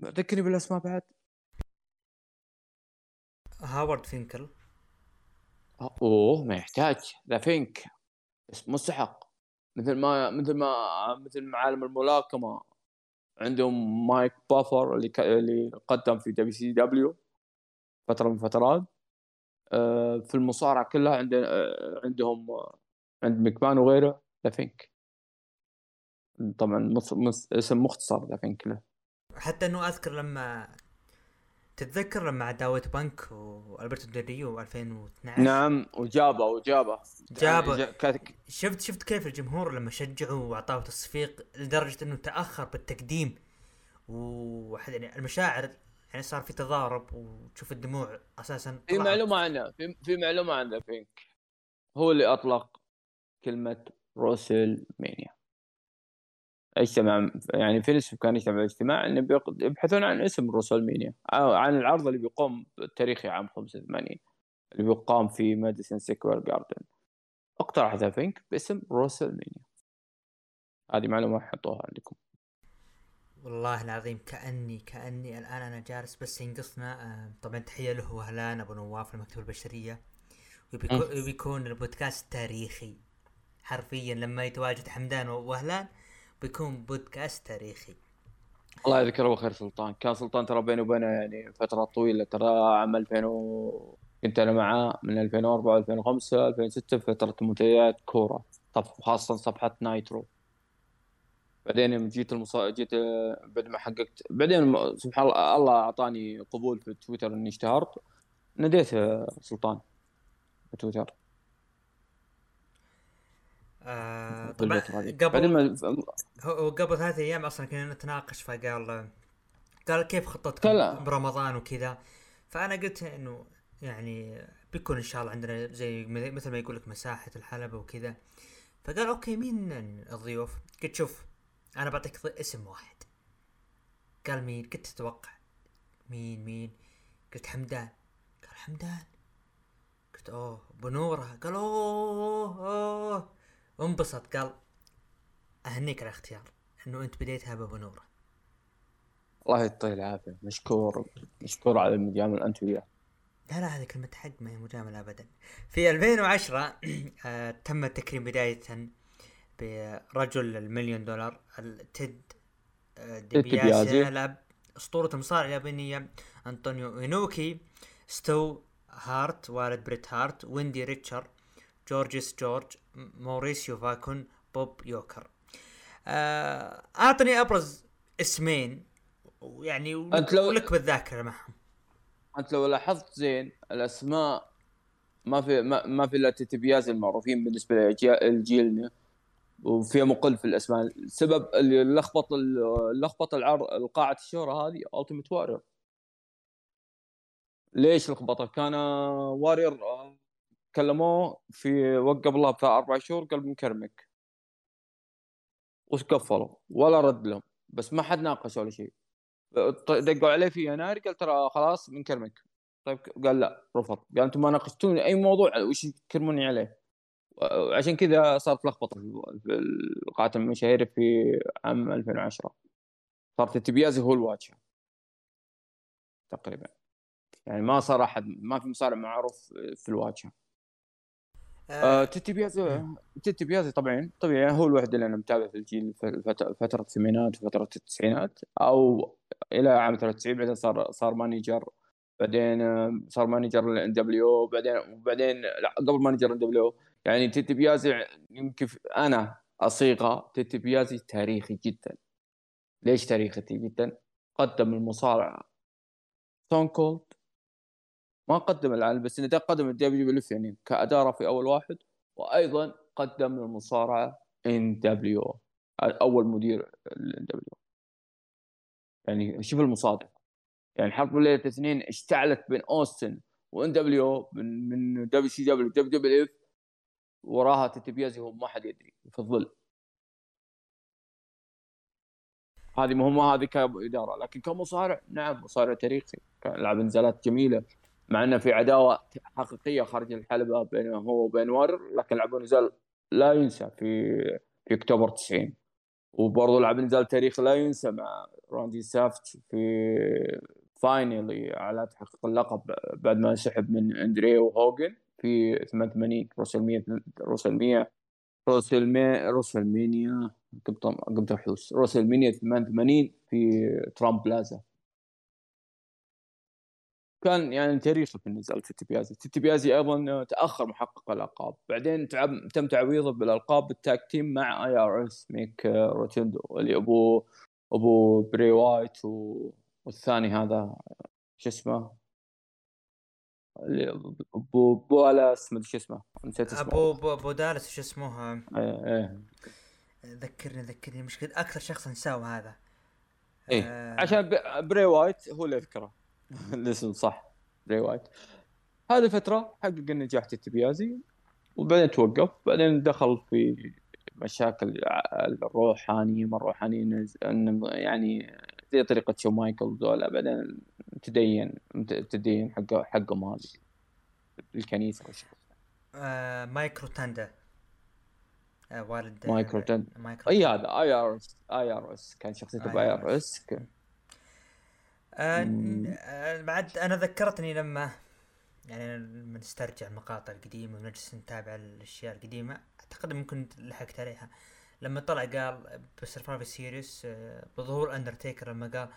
B: ذكرني بالأسماء بعد.
A: هاورد فينكل.
B: أوه ما يحتاج. The Fink. اسم مستحق. مثل ما مثل ما مثل معالم الملاكمة. عندهم مايك بافر اللي ك... اللي قدم في WCW فترة من فترات. آه، في المصارعة كلها عندنا آه، عندهم آه، عند مكمان وغيره The Fink. طبعا. اسم مختصر The Fink له.
A: حتى إنه أذكر لما تتذكر لما عداوة بنك وألبرتو ديريو 2012
B: نعم وجابه وجابه.
A: جابه. يعني. شفت شفت كيف الجمهور لما شجعوا وأعطاه تصفيق لدرجة إنه تأخر بالتقديم. ويعني المشاعر يعني صار في تضارب وتشوف الدموع أساسا
B: في معلومة عنه في, في معلومة عن ذا بينك هو اللي أطلق كلمة روسل مانيا اجتمع يعني فيلسوف كان يجتمع اجتماع إنه يبحثون عن اسم روسل مانيا عن العرض اللي بيقوم التاريخي عام 85 اللي بيقام في ماديسون سيكوير جاردن اقترح The Fink باسم WrestleMania هذه معلومة حطوها عندكم.
A: والله العظيم كاني كأني الآن أنا جالس بس ينقصنا آه، طبعا تحية له وهلان أبو نواف المكتبه البشرية. وبيكون, وبيكون البودكاست تاريخي حرفيا لما يتواجد حمدان وهلان بيكون بودكاست تاريخي.
B: الله يذكره بخير سلطان. كان سلطان ترى بيني وبينه يعني فترة طويلة. ترى عام 2000 و... كنت أنا معاه من 2004 2005 2006 فترة منتديات كورة. خاصة صفحة نايترو. بعدين يوم جيت المصا... جيت بعد ما حققت بعدين سبحان الله الله أعطاني قبول في تويتر إني اشتهرت. ناديت سلطان في تويتر.
A: آه طبعا قبل هو قبل ثلاث أيام أصلا كنا نتناقش فقال قال كيف خطتكم برمضان وكذا. فأنا قلت إنه يعني بيكون إن شاء الله عندنا زي مثل ما يقول لك مساحة الحلبة وكذا. فقال أوكي مين الضيوف؟ قلت شوف أنا بعطيك اسم واحد. قال مين؟ قلت تتوقع. مين؟ مين؟ قلت حمدان. قال حمدان. قلت أوه بنورة. قال أوه أوه. انبسط قال أهنيك على الاختيار إنه أنت بديتها ببنوره
B: الله يعطيه العافية. مشكور مشكور على المجامل أنت وياه
A: لا لا هذه كلمة حق ما هي مجاملة أبدا. في 2010 آه تم التكريم بداية برجل المليون دولار التيد آه ديبيازي. لعب أسطورة المصارعة اليابانية أنطونيو إنوكي ستو هارت والد بريت هارت ويندي ريختر جورجيس جورج موريسيو فاكون بوب يوكر. آه أعطني أبرز اسمين يعني أنت لو لك بالذاكرة معهم.
B: أنت لو لاحظت زين الأسماء ما في ما, ما في إلا تتبياز المعروفين بالنسبة لجيلنا وفي مقل في الأسماء. السبب اللي لخبط لخبط العرض القاعة الشهرة هذه التيمت وارير ليش لخبطه؟ كان وارير كلموه في وقت قبلها بثلاث أربع شهور قال بنكرمك وتقفلوا ولا رد لهم بس ما حد ناقش ولا شيء. دقوا عليه في يناير قال ترى خلاص بنكرمك طيب قال لا رفض. قال أنتم ما ناقشتوني أي موضوع وش تكرموني عليه؟ عشان كذا صارت لخبطة في قاعه المشاهير في عام 2010 صارت التبيازي هو الواتشر تقريبا. يعني ما صار أحد ما في مصارع معروف في الواجهة. آه تيتي بيازي تيتي بيازي طبعا طبيعي هو الوحيد اللي أنا متابع في الجيل فترة الثمانينات وفترة التسعينات أو إلى عام 93 بعدين صار صار مانجر بعدين صار مانجر الان دبليو بعدين وبعدين لا قبل مانجر إن دبليو يعني تيتي بيازي يمكن أنا أصنفه تيد ديبيازي تاريخي جدا. ليش تاريخي جدا؟ قدم المصارع ستون كولد ما قدم العالم بس انه قدم ال WW يعني كأدارة في أول واحد وأيضا قدم المصارعة NWO أول مدير ال NWO. يعني شوف المصادفه يعني حرب ليله الاثنين اشتعلت بين أوستن و NWO من من دبليو سي دبليو دبليو دبليو إف وراها تيد ديبيازي هو ما حد يدري في الظل. هذه مهمة هذه كإدارة. لكن كمصارع نعم مصارع تاريخي لعب نزالات جميلة. مع إنه في عداوة حقيقية خارج الحلبة بينه هو وبين وارير لكن لعبوا نزال لا ينسى في في أكتوبر 90 وبرضه لعب نزال تاريخي لا ينسى مع راندي سافج في final على تحقيق اللقب بعد ما سحب من اندري وهوجن في 88 روسلمية روسلمية روسلمية WrestleMania قمت قمت احوس WrestleMania 88 في ترامب بلازا. كان يعني تاريخي بالنسبة لتيد ديبيازي، تيد ديبيازي أيضا تأخر ما حقق الألقاب، بعدين تعب تم تعويضه بالألقاب بال tag team مع IRS مايك روتوندا اللي أبو أبو بري وايت و... والثاني هذا شو اسمه؟ اللي أبو بو دالاس ما شو اسمه.
A: نسيت اسمه. أبو ابو, أبو دالاس شو اسمه؟
B: إيه إيه.
A: ذكرني ذكرني. مشكلة أكثر شخص نساه هذا.
B: إيه. آه... عشان بري وايت هو اللي يذكره الاسم صح. بري وايت هذه فترة حقق النجاح تيد ديبيازي وبعدين توقف. بعدين دخل في مشاكل الروحانية ما الروحانيين يعني زي طريقة شون مايكل ذولا بعدين تدين تدين حق حقهم هذه الكنيسة
A: آه مايك روتاندا آه والد
B: مايك روتاندا أي هذا آي آر إس آي آر إس. كان شخصيته ب IRS.
A: آه, بعد أنا ذكرتني لما يعني لما نسترجع المقاطع القديمة ونجلس نتابع الأشياء القديمة. أعتقد ممكن لحقت عليها. لما طلع قال ب Survivor Series آه، بظهور أندرتيكر لما قال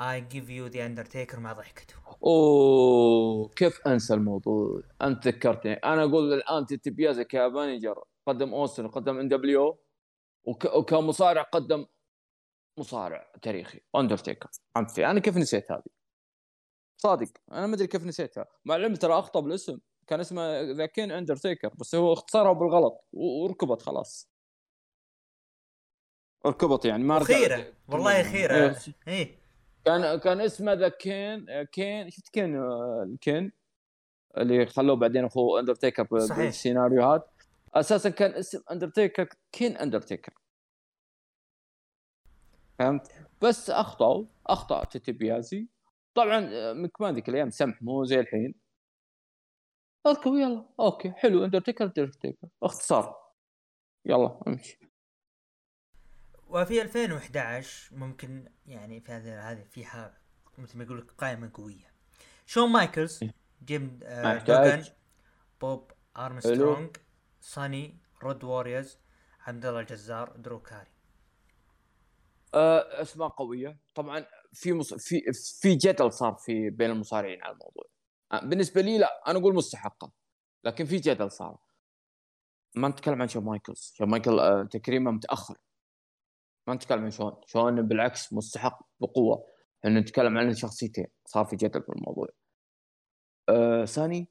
A: I give you The Undertaker مع ضحكته
B: أوه كيف أنسى الموضوع؟ أنت ذكرتني. أنا أقول الآن تيد ديبيازي ك manager قدم أوستن وقدم NWO وكمصارع قدم مصارع تاريخي. اندرتيكر فهمت أنا كيف نسيت هذه؟ صادق. أنا ما أدري كيف نسيتها. مع العلم ترى أخطأ بالاسم. كان اسمه The Kane Undertaker بس هو اختصرها بالغلط. وركبت خلاص. ركبت يعني ما
A: خيرة. والله خيرة. إيه, إيه.
B: كان كان اسمه ذا كين كين شفت كين كين اللي خلوه بعدين أخوه اندرتيكر بالسيناريوهات. أساسا كان اسم اندرتيكر كين اندرتيكر فهمت؟ بس أخطأوا أخطأ تيتي بيازي طبعا آه، مكمان ذيك الأيام سمح مو زي الحين. اركب يلا أوكي حلو اندرتيكر اندرتيكر اختصار. يلا امشي.
A: وفي 2011 ممكن يعني في هذه هذه فيها مثل ما يقول لك قائمة قوية. شون مايكلز إيه. جيم آه دوغان بوب ارمسترونج ساني Road Warriors عبد الله الجزار درو كاري.
B: أه أسماء قوية. طبعا في مص... في في جدل صار في بين المصارعين على الموضوع. آه، بالنسبة لي لا أنا أقول مستحقة لكن في جدل صار. ما نتكلم عن شون مايكلز. شون مايكل آه، تكريمه متأخر. ما نتكلم عن شون. شون بالعكس مستحق بقوة. ان نتكلم عن شخصيتين صار في جدل في الموضوع. أه ساني؟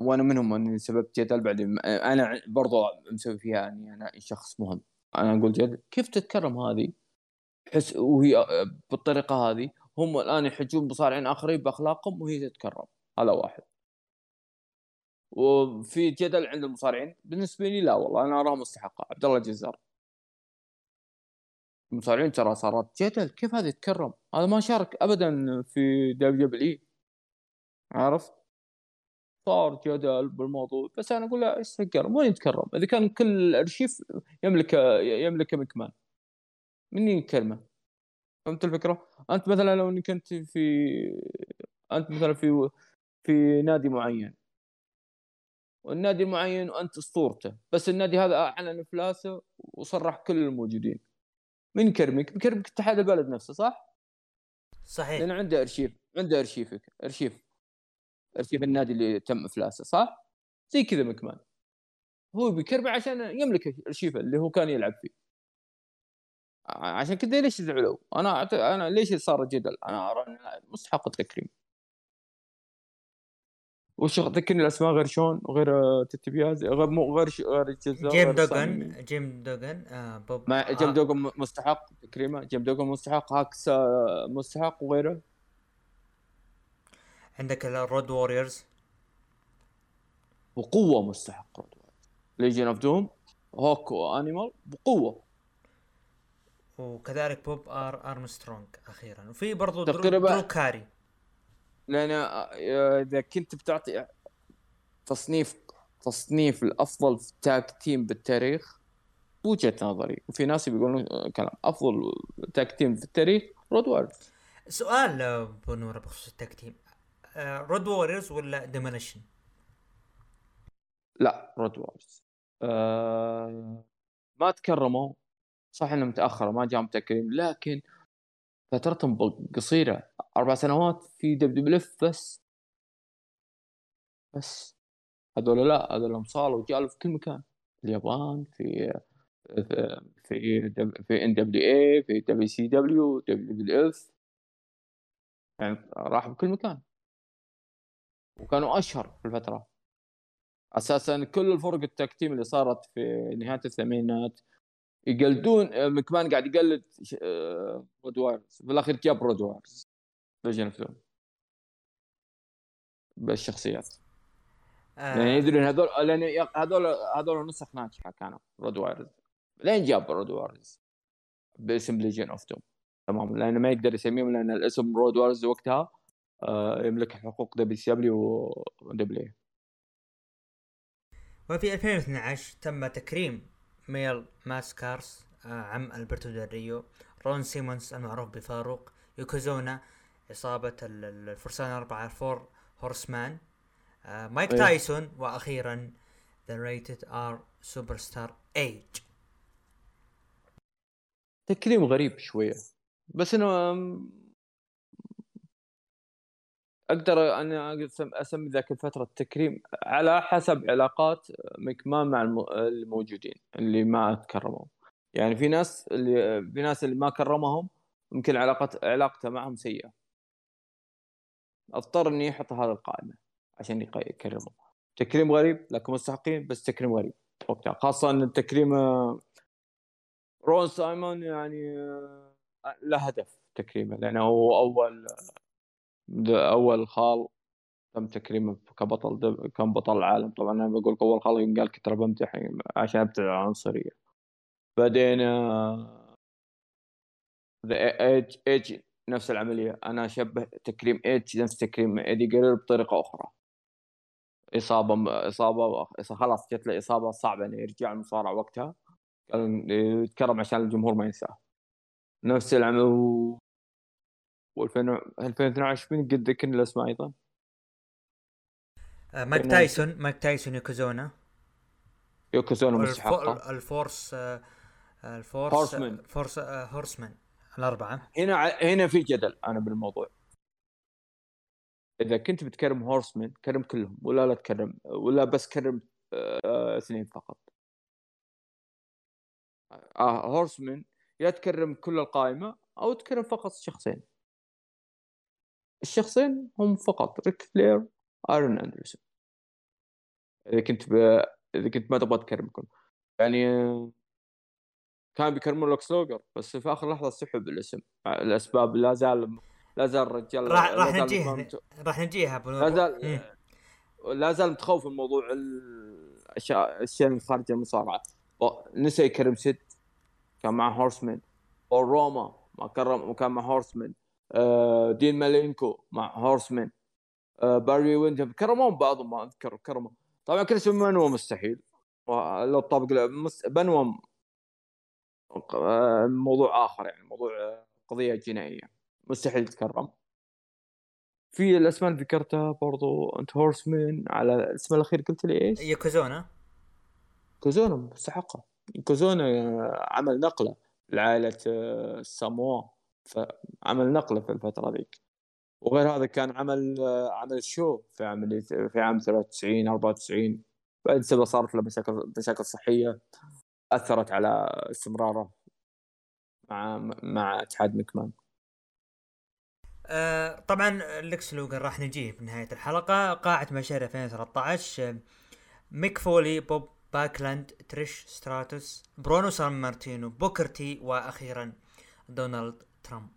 B: وأنا منهم أني سبب جدل بعدين أنا برضو مسوي فيها إني أنا شخص مهم. أنا أقول جد كيف تتكرم هذه؟ حس وهي بالطريقة هذه هم الآن يحجون مصارعين آخرين بأخلاقهم وهي تتكرم. هذا واحد. وفي جدل عند المصارعين؟ بالنسبة لي لا والله أنا اراها مستحقة. عبد الله الجزار. المصارعين ترى صارت جدل كيف هذا يتكرم هذا ما شارك ابدا في WWE عرفت صار جدل بالموضوع بس أنا أقول لا إيش تكرم وين يتكرم إذا كان كل أرشيف يملك يملك مكمان. مني كلمه فهمت الفكرة؟ أنت مثلا لو إنك أنت في أنت مثلا في في نادي معين. والنادي المعين وأنت أسطورته. بس النادي هذا أعلن افلاسه وصرح كل الموجودين. من كرمك؟ بكرمك اتحاد البلد نفسه صح؟
A: صحيح.
B: لأنه عنده أرشيف عنده أرشيفك أرشيف. ارشيف النادي اللي تم افلاسه صح؟ زي كذا مكمان هو بكرمه عشان يملك ارشيفه اللي هو كان يلعب فيه. عشان كذا ليش زعلوا؟ أنا أنا ليش صار جدل؟ أنا أرى مستحق التكريم. وش ذكرني الأسماء غير شون؟ وغير تتبياز غير مو غير غير
A: الجزار جيم دوغن جيم دوغن آه بوب.
B: ما جيم دوغن مستحق تكريمه. جيم دوغن مستحق هاكسو آه، مستحق وغيره.
A: عندك ال Road
B: Warriors بقوة مستحق Road Warriors Legion of Doom هوك وانيمال بقوة.
A: وكذلك بوب ار ارمسترونج أخيرا. وفي برضو درو, درو كاري
B: لأن آه، إذا كنت بتعطي تصنيف تصنيف الأفضل في tag team بالتاريخ بوجهه نظري وفي ناس بيقولون آه، كلام أفضل tag team في التاريخ Road Warriors
A: سؤال ابو نور بخصوص ال tag team Road Warriors ولا Demolition؟
B: لا Road Warriors أه ما تكرموا. صح انه متاخر ما جاهم تكريم لكن فترتهم قصيرة. أربع سنوات في WWF بس. بس. هذول لا هذول صاروا جالوا في كل مكان. في اليابان في في في NWA في دبليو سي دبليو دبليو إف. يعني راحوا في كل مكان. وكانوا أشهر في الفترة. أساسا كل الفرق ال tag team اللي صارت في نهاية الثمانينات يقلدون آه، مكمان قاعد يقلد آه، Road Warriors في الأخير جاب Road Legion of بالشخصيات. آه. يعني يدرون هذول لأن هذول هذول نسخ ناجحه كانوا Road Warriors لين جاب Road Warriors باسم Legion of Doom تمام؟ لأنه ما يقدر يسميهم لأن الاسم Road Warriors وقتها يملك حقوق دبليو سي دبليو ودبليو
A: وفي 2012 تم تكريم ميل ماسكارس آه عم ألبرتو دريو رون سيمونز المعروف بفاروق يوكوزونا عصابة الفرسان الأربعة Four Horsemen آه مايك أيه. تايسون وأخيرا The Rated R Superstar ايج
B: تكريم غريب شوية بس إنه أقدر أنا أسمي ذاك الفترة التكريم على حسب علاقات مكمان مع الموجودين اللي ما تكرموا يعني في ناس اللي في ناس اللي ما كرمهم يمكن علاقة علاقته معهم سيئة. أضطر إني أحط هذا القائمة عشان يكرمهم. تكريم غريب لكن مستحقين بس تكريم غريب. وقتها خاصة إن التكريم رون سايمون يعني له هدف تكريمه لأنه هو أول أول خال تم تكريمه كبطل كان بطل العالم. طبعا أنا بقول أول خال قال كنت بمدح عشان أبتعد عن العنصرية. بعدين إيج إيج نفس العملية. أنا أشبه تكريم إيج نفس تكريم ايدي جرير بطريقة أخرى. إصابة إصابة خلاص جت له إصابة صعبة إنه يرجع المصارعة وقتها. يتكرم عشان الجمهور ما ينساه. نفس العمل. و 2012 من قد ذكرني الاسماء أيضا
A: آه، مايك تايسون مايك تايسون يوكوزونا
B: يوكوزونا مستحقه
A: ال Four آه، ال Four Horsemen. Four Horsemen الأربعة.
B: هنا هنا في جدل أنا بالموضوع. إذا كنت بتكرم Horsemen كرم كلهم ولا لا تكرم ولا بس كرم آه اثنين فقط. آه Horsemen يا تكرم كل القائمة أو تكرم فقط شخصين. الشخصين هم فقط ريك فلير آرن أندرسون. إذا كنت ب... إذا كنت ما تبغى تكرمهم يعني كان بيكرمون ليكس لوجر بس في آخر لحظة سحب الاسم. الأسباب لا زال لا زال الرجال
A: راح راح نجيها راح نجيها
B: لا زال لا زال متخوف من موضوع الاشياء الاشياء خارج المصارعة. نسى يكرم سيد كان مع Horsemen. روما ما كرم كان مع هورسمان. آه دين مالينكو مع هورسمان. آه باري ويندهم كرمون بعضهم ما أذكر كرموا طبعا كريس بنوا مستحيل. لو طابق بنوا موضوع آخر يعني موضوع قضية جنائية. مستحيل يتكرم في الأسماء اللي ذكرتها برضو أنت هورسمان على الاسم الاخير قلت لي إيش؟
A: يوكوزونا
B: كوزونا. مستحقة. كوزونا عمل نقلة لعائلة الساموا فعمل نقلة في الفترة ذيك. وغير هذا كان عمل عمل شو في عام في عام 93 94 بعد سبب صارت له مشاكل مشاكل صحية أثرت على استمراره مع مع اتحاد مكمان.
A: آه طبعا لكس لوجن راح نجيه بنهايه الحلقة. قاعة مشاهير 2013 ميك فولي بوب باكلاند تريش ستراتوس برونو سان مارتينو بوكر تي وأخيرا دونالد ترامب.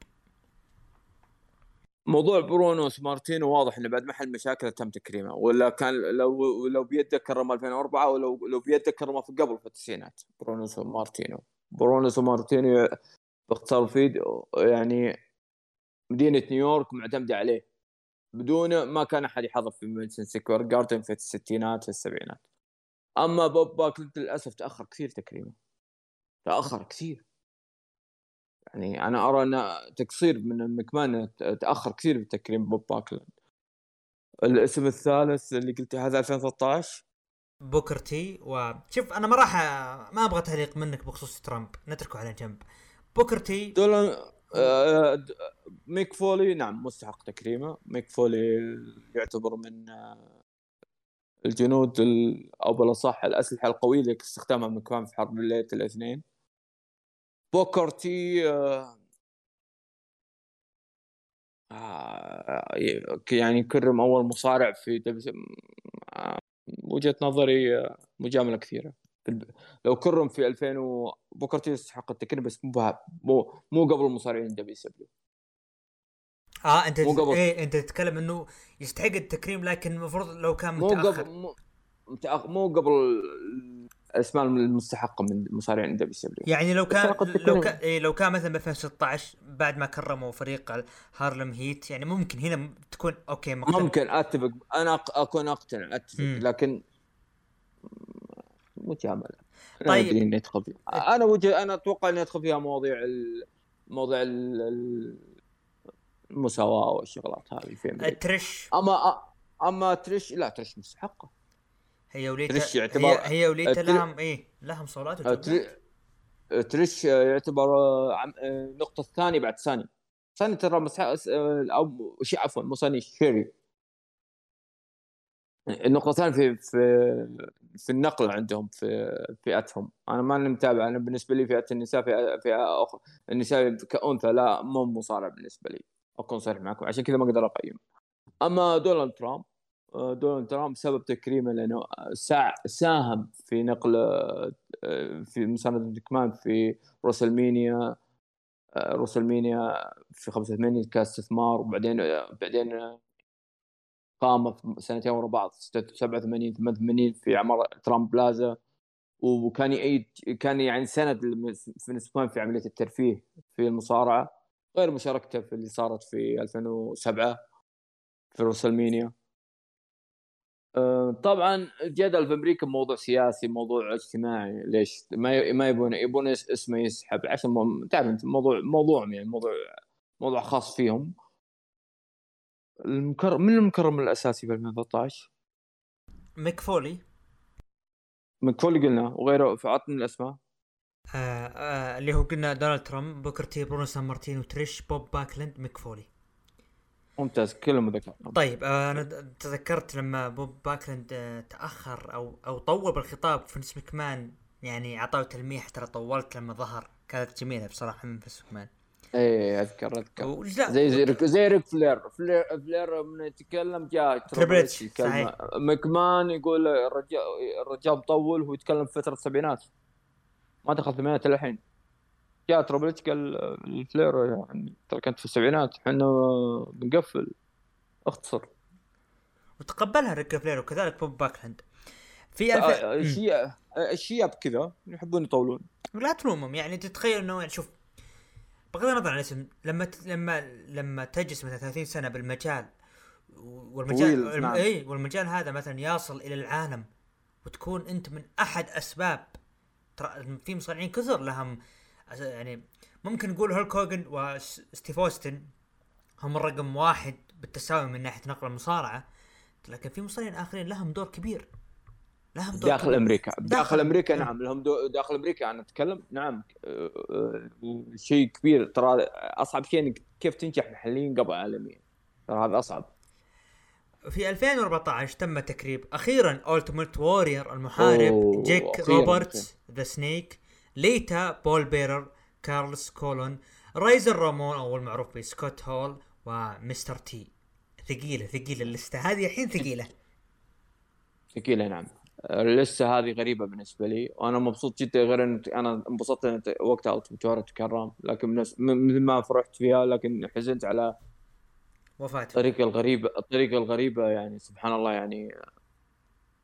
B: موضوع برونو مارتينو واضح إنه بعد ما حل مشاكل تم تكريمه ولا كان لو لو بيده كرمه 2004 ولو لو بيده كرمه في قبل في التسعينات. برونو مارتينو برونو مارتينو باختصار مفيد يعني مدينة نيويورك معتمدة عليه. بدونه ما كان أحد يحضر في ماديسون سكوير جاردن في الستينات في السبعينات. أما بوب باكلاند للأسف تأخر كثير تكريمه. تأخر كثير. يعني أنا أرى أن تقصير من مكمان تأخر كثير بتكريم بوب باكلاند الاسم الثالث اللي قلته هذا 2013
A: بوكرتي وشوف أنا ما راح ما أبغى تعليق منك بخصوص ترامب نتركه على جنب. بوكرتي
B: دول آه ميك فولي نعم مستحق تكريمه. ميك فولي يعتبر من آه الجنود أو بالأصح الأسلحة القوية اللي استخدمها مكمان في حرب الليلة الاثنين. بوكر تي آه, آه، يعني كرم أول مصارع في آه وجهة نظري آه مجاملة كثيرة. لو كرم في 2000 و... بوكر تي يستحق التكريم بس مو مو مو قبل المصارعين دبليو دبليو.
A: آه أنت مو قبل. إيه أنت تتكلم إنه يستحق التكريم لكن المفروض لو كان
B: متأخر. مو قبل مو قبل الأسماء المستحقة من مصارعين دبليو دبليو.
A: يعني لو كان لو كان إيه لو كان مثلا ب 2016 بعد ما كرموا فريق هارلم هيت يعني ممكن هنا تكون okay
B: مقتنع. ممكن أتفق. أنا أكون أقتنع أتفق. م. لكن مجامله طيب. اني ادخل فيها أنا وجه أنا أتوقع اني ادخل فيها مواضيع. مواضيع ال... المساواة والشغلات هذه في
A: تريش.
B: أما أما تريش لا تريش مستحقة.
A: هي وليتا تريش يعتبر هي, هي وليتا لهم إيه لهم صولات
B: تريش يعتبر النقطة الثانية بعد ساني. ساني ترى أو شيء عفوا مو ساني شيري. النقطة الثانية في في في النقل عندهم في فئتهم. أنا ماني متابع أنا بالنسبة لي فئة النساء فئة فئة أخرى النساء كأنثى لا مو مصارع بالنسبة لي. أكون صريح معكم عشان كذا ما أقدر أقيم. أما دونالد ترامب دونالد ترامب بسبب تكريمه لأنه ساهم في نقل في مساندة كمان في روسلمينيا روسلمينيا في 85 كاستثمار وبعدين بعدين قام في سنتين ورا بعض 87 88 في عمر ترامب بلازا. وكان يأيد كان يعني سند في نسبان في عملية الترفيه في المصارعة غير مشاركته في اللي صارت في 2007 في روسلمينيا. آه، طبعا الجدل في أمريكا موضوع سياسي موضوع اجتماعي ليش؟ ما ما يبون يبون اسمه يسحب. عشان تعرف أنت موضوع موضوع يعني موضوع موضوع خاص فيهم. المكرم من المكرم الأساسي في 2013
A: ميك فولي
B: ميك فولي قلنا وغيره. فعطني الأسماء.
A: آه آه اللي هو قلنا دونالد ترامب بوكر تي برونو سان مارتين وتريش بوب باكلند ميك فولي
B: ممتاز كلهم ذكر
A: طيب آه أنا تذكرت لما بوب باكلند آه تأخر أو أو طول بالخطاب فنس مكمان يعني أعطاه تلميح ترى طولت لما ظهر. كانت جميلة بصراحة من فنس مكمان
B: إيه أذكر أذكر. زي زي ريك زي ريك فلير فلير فلير من يتكلم جاء
A: تريبل
B: مكمان يقول الرجال الرجال مطول هو يتكلم في فترة السبعينات. ما دخل الثمانينات الحين تربل قال الفلير يعني ترى كانت في السبعينات إحنا بنقفل اختصر.
A: وتقبلها ريك فلير وكذلك بوب باكلاند.
B: في الف... الشياب الشياب كذا يحبون يطولون.
A: لا تلومهم يعني تتخيل إنه يعني شوف بغض النظر عن الاسم لما ت... لما لما تجلس مثلا 30 سنة بالمجال والمجال نعم. اي والمجال هذا مثلا يصل إلى العالم وتكون أنت من أحد أسباب ترى في مصارعين كثر لهم يعني ممكن نقول هولك هوجن وستيف أوستن هم الرقم واحد بالتساوي من ناحية نقل المصارعة لكن في مصارعين آخرين لهم دور كبير.
B: لهم دور داخل كبير. أمريكا. داخل, داخل أمريكا. نعم. لهم دور داخل أمريكا. أنا أتكلم نعم. أه، أه، شيء كبير. ترى أصعب شيء إنك كيف تنجح محليا قبل عالميا ترى هذا أصعب.
A: في 2014 تم تكريم أخيرا التيمت وورير المحارب جيك روبرتس ذا سنيك ليتا بول بيرر كارلس كولون رايزر رامون أو المعروف بسكوت هول ومستر تي. ثقيلة ثقيلة اللستة. هذه الحين ثقيلة.
B: ثقيلة نعم. اللستة هذه غريبة بالنسبة لي. وأنا مبسوط جدا غير إن أنا انبسطت إن وقتها الووريور تكرم. لكن مثل ما فرحت فيها لكن حزنت على
A: وفاته.
B: الطريقة الغريبه الطريقة الغريبة يعني سبحان الله يعني.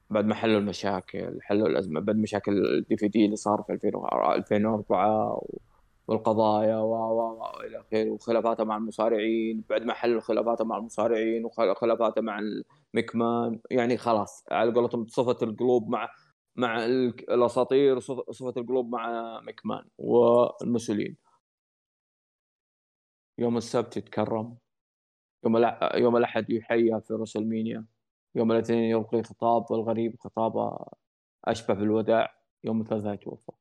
B: بعد ما حلوا المشاكل حلوا الازمه بعد مشاكل الدي في دي اللي صار في 2004 والقضايا و و إلى آخره وخلافاته مع المصارعين بعد ما حلوا خلافاته مع المصارعين وخلافاته مع ميكمان يعني خلاص على قولتهم صفت القلوب مع مع الأساطير وصفت القلوب مع ميكمان والمسؤولين. يوم السبت يتكرم. يوم الأحد يحيى في روسلمينيا يوم الاثنين يلقي خطاب والغريب خطابة أشبه بالوداع يوم الثلاثاء يتوفى.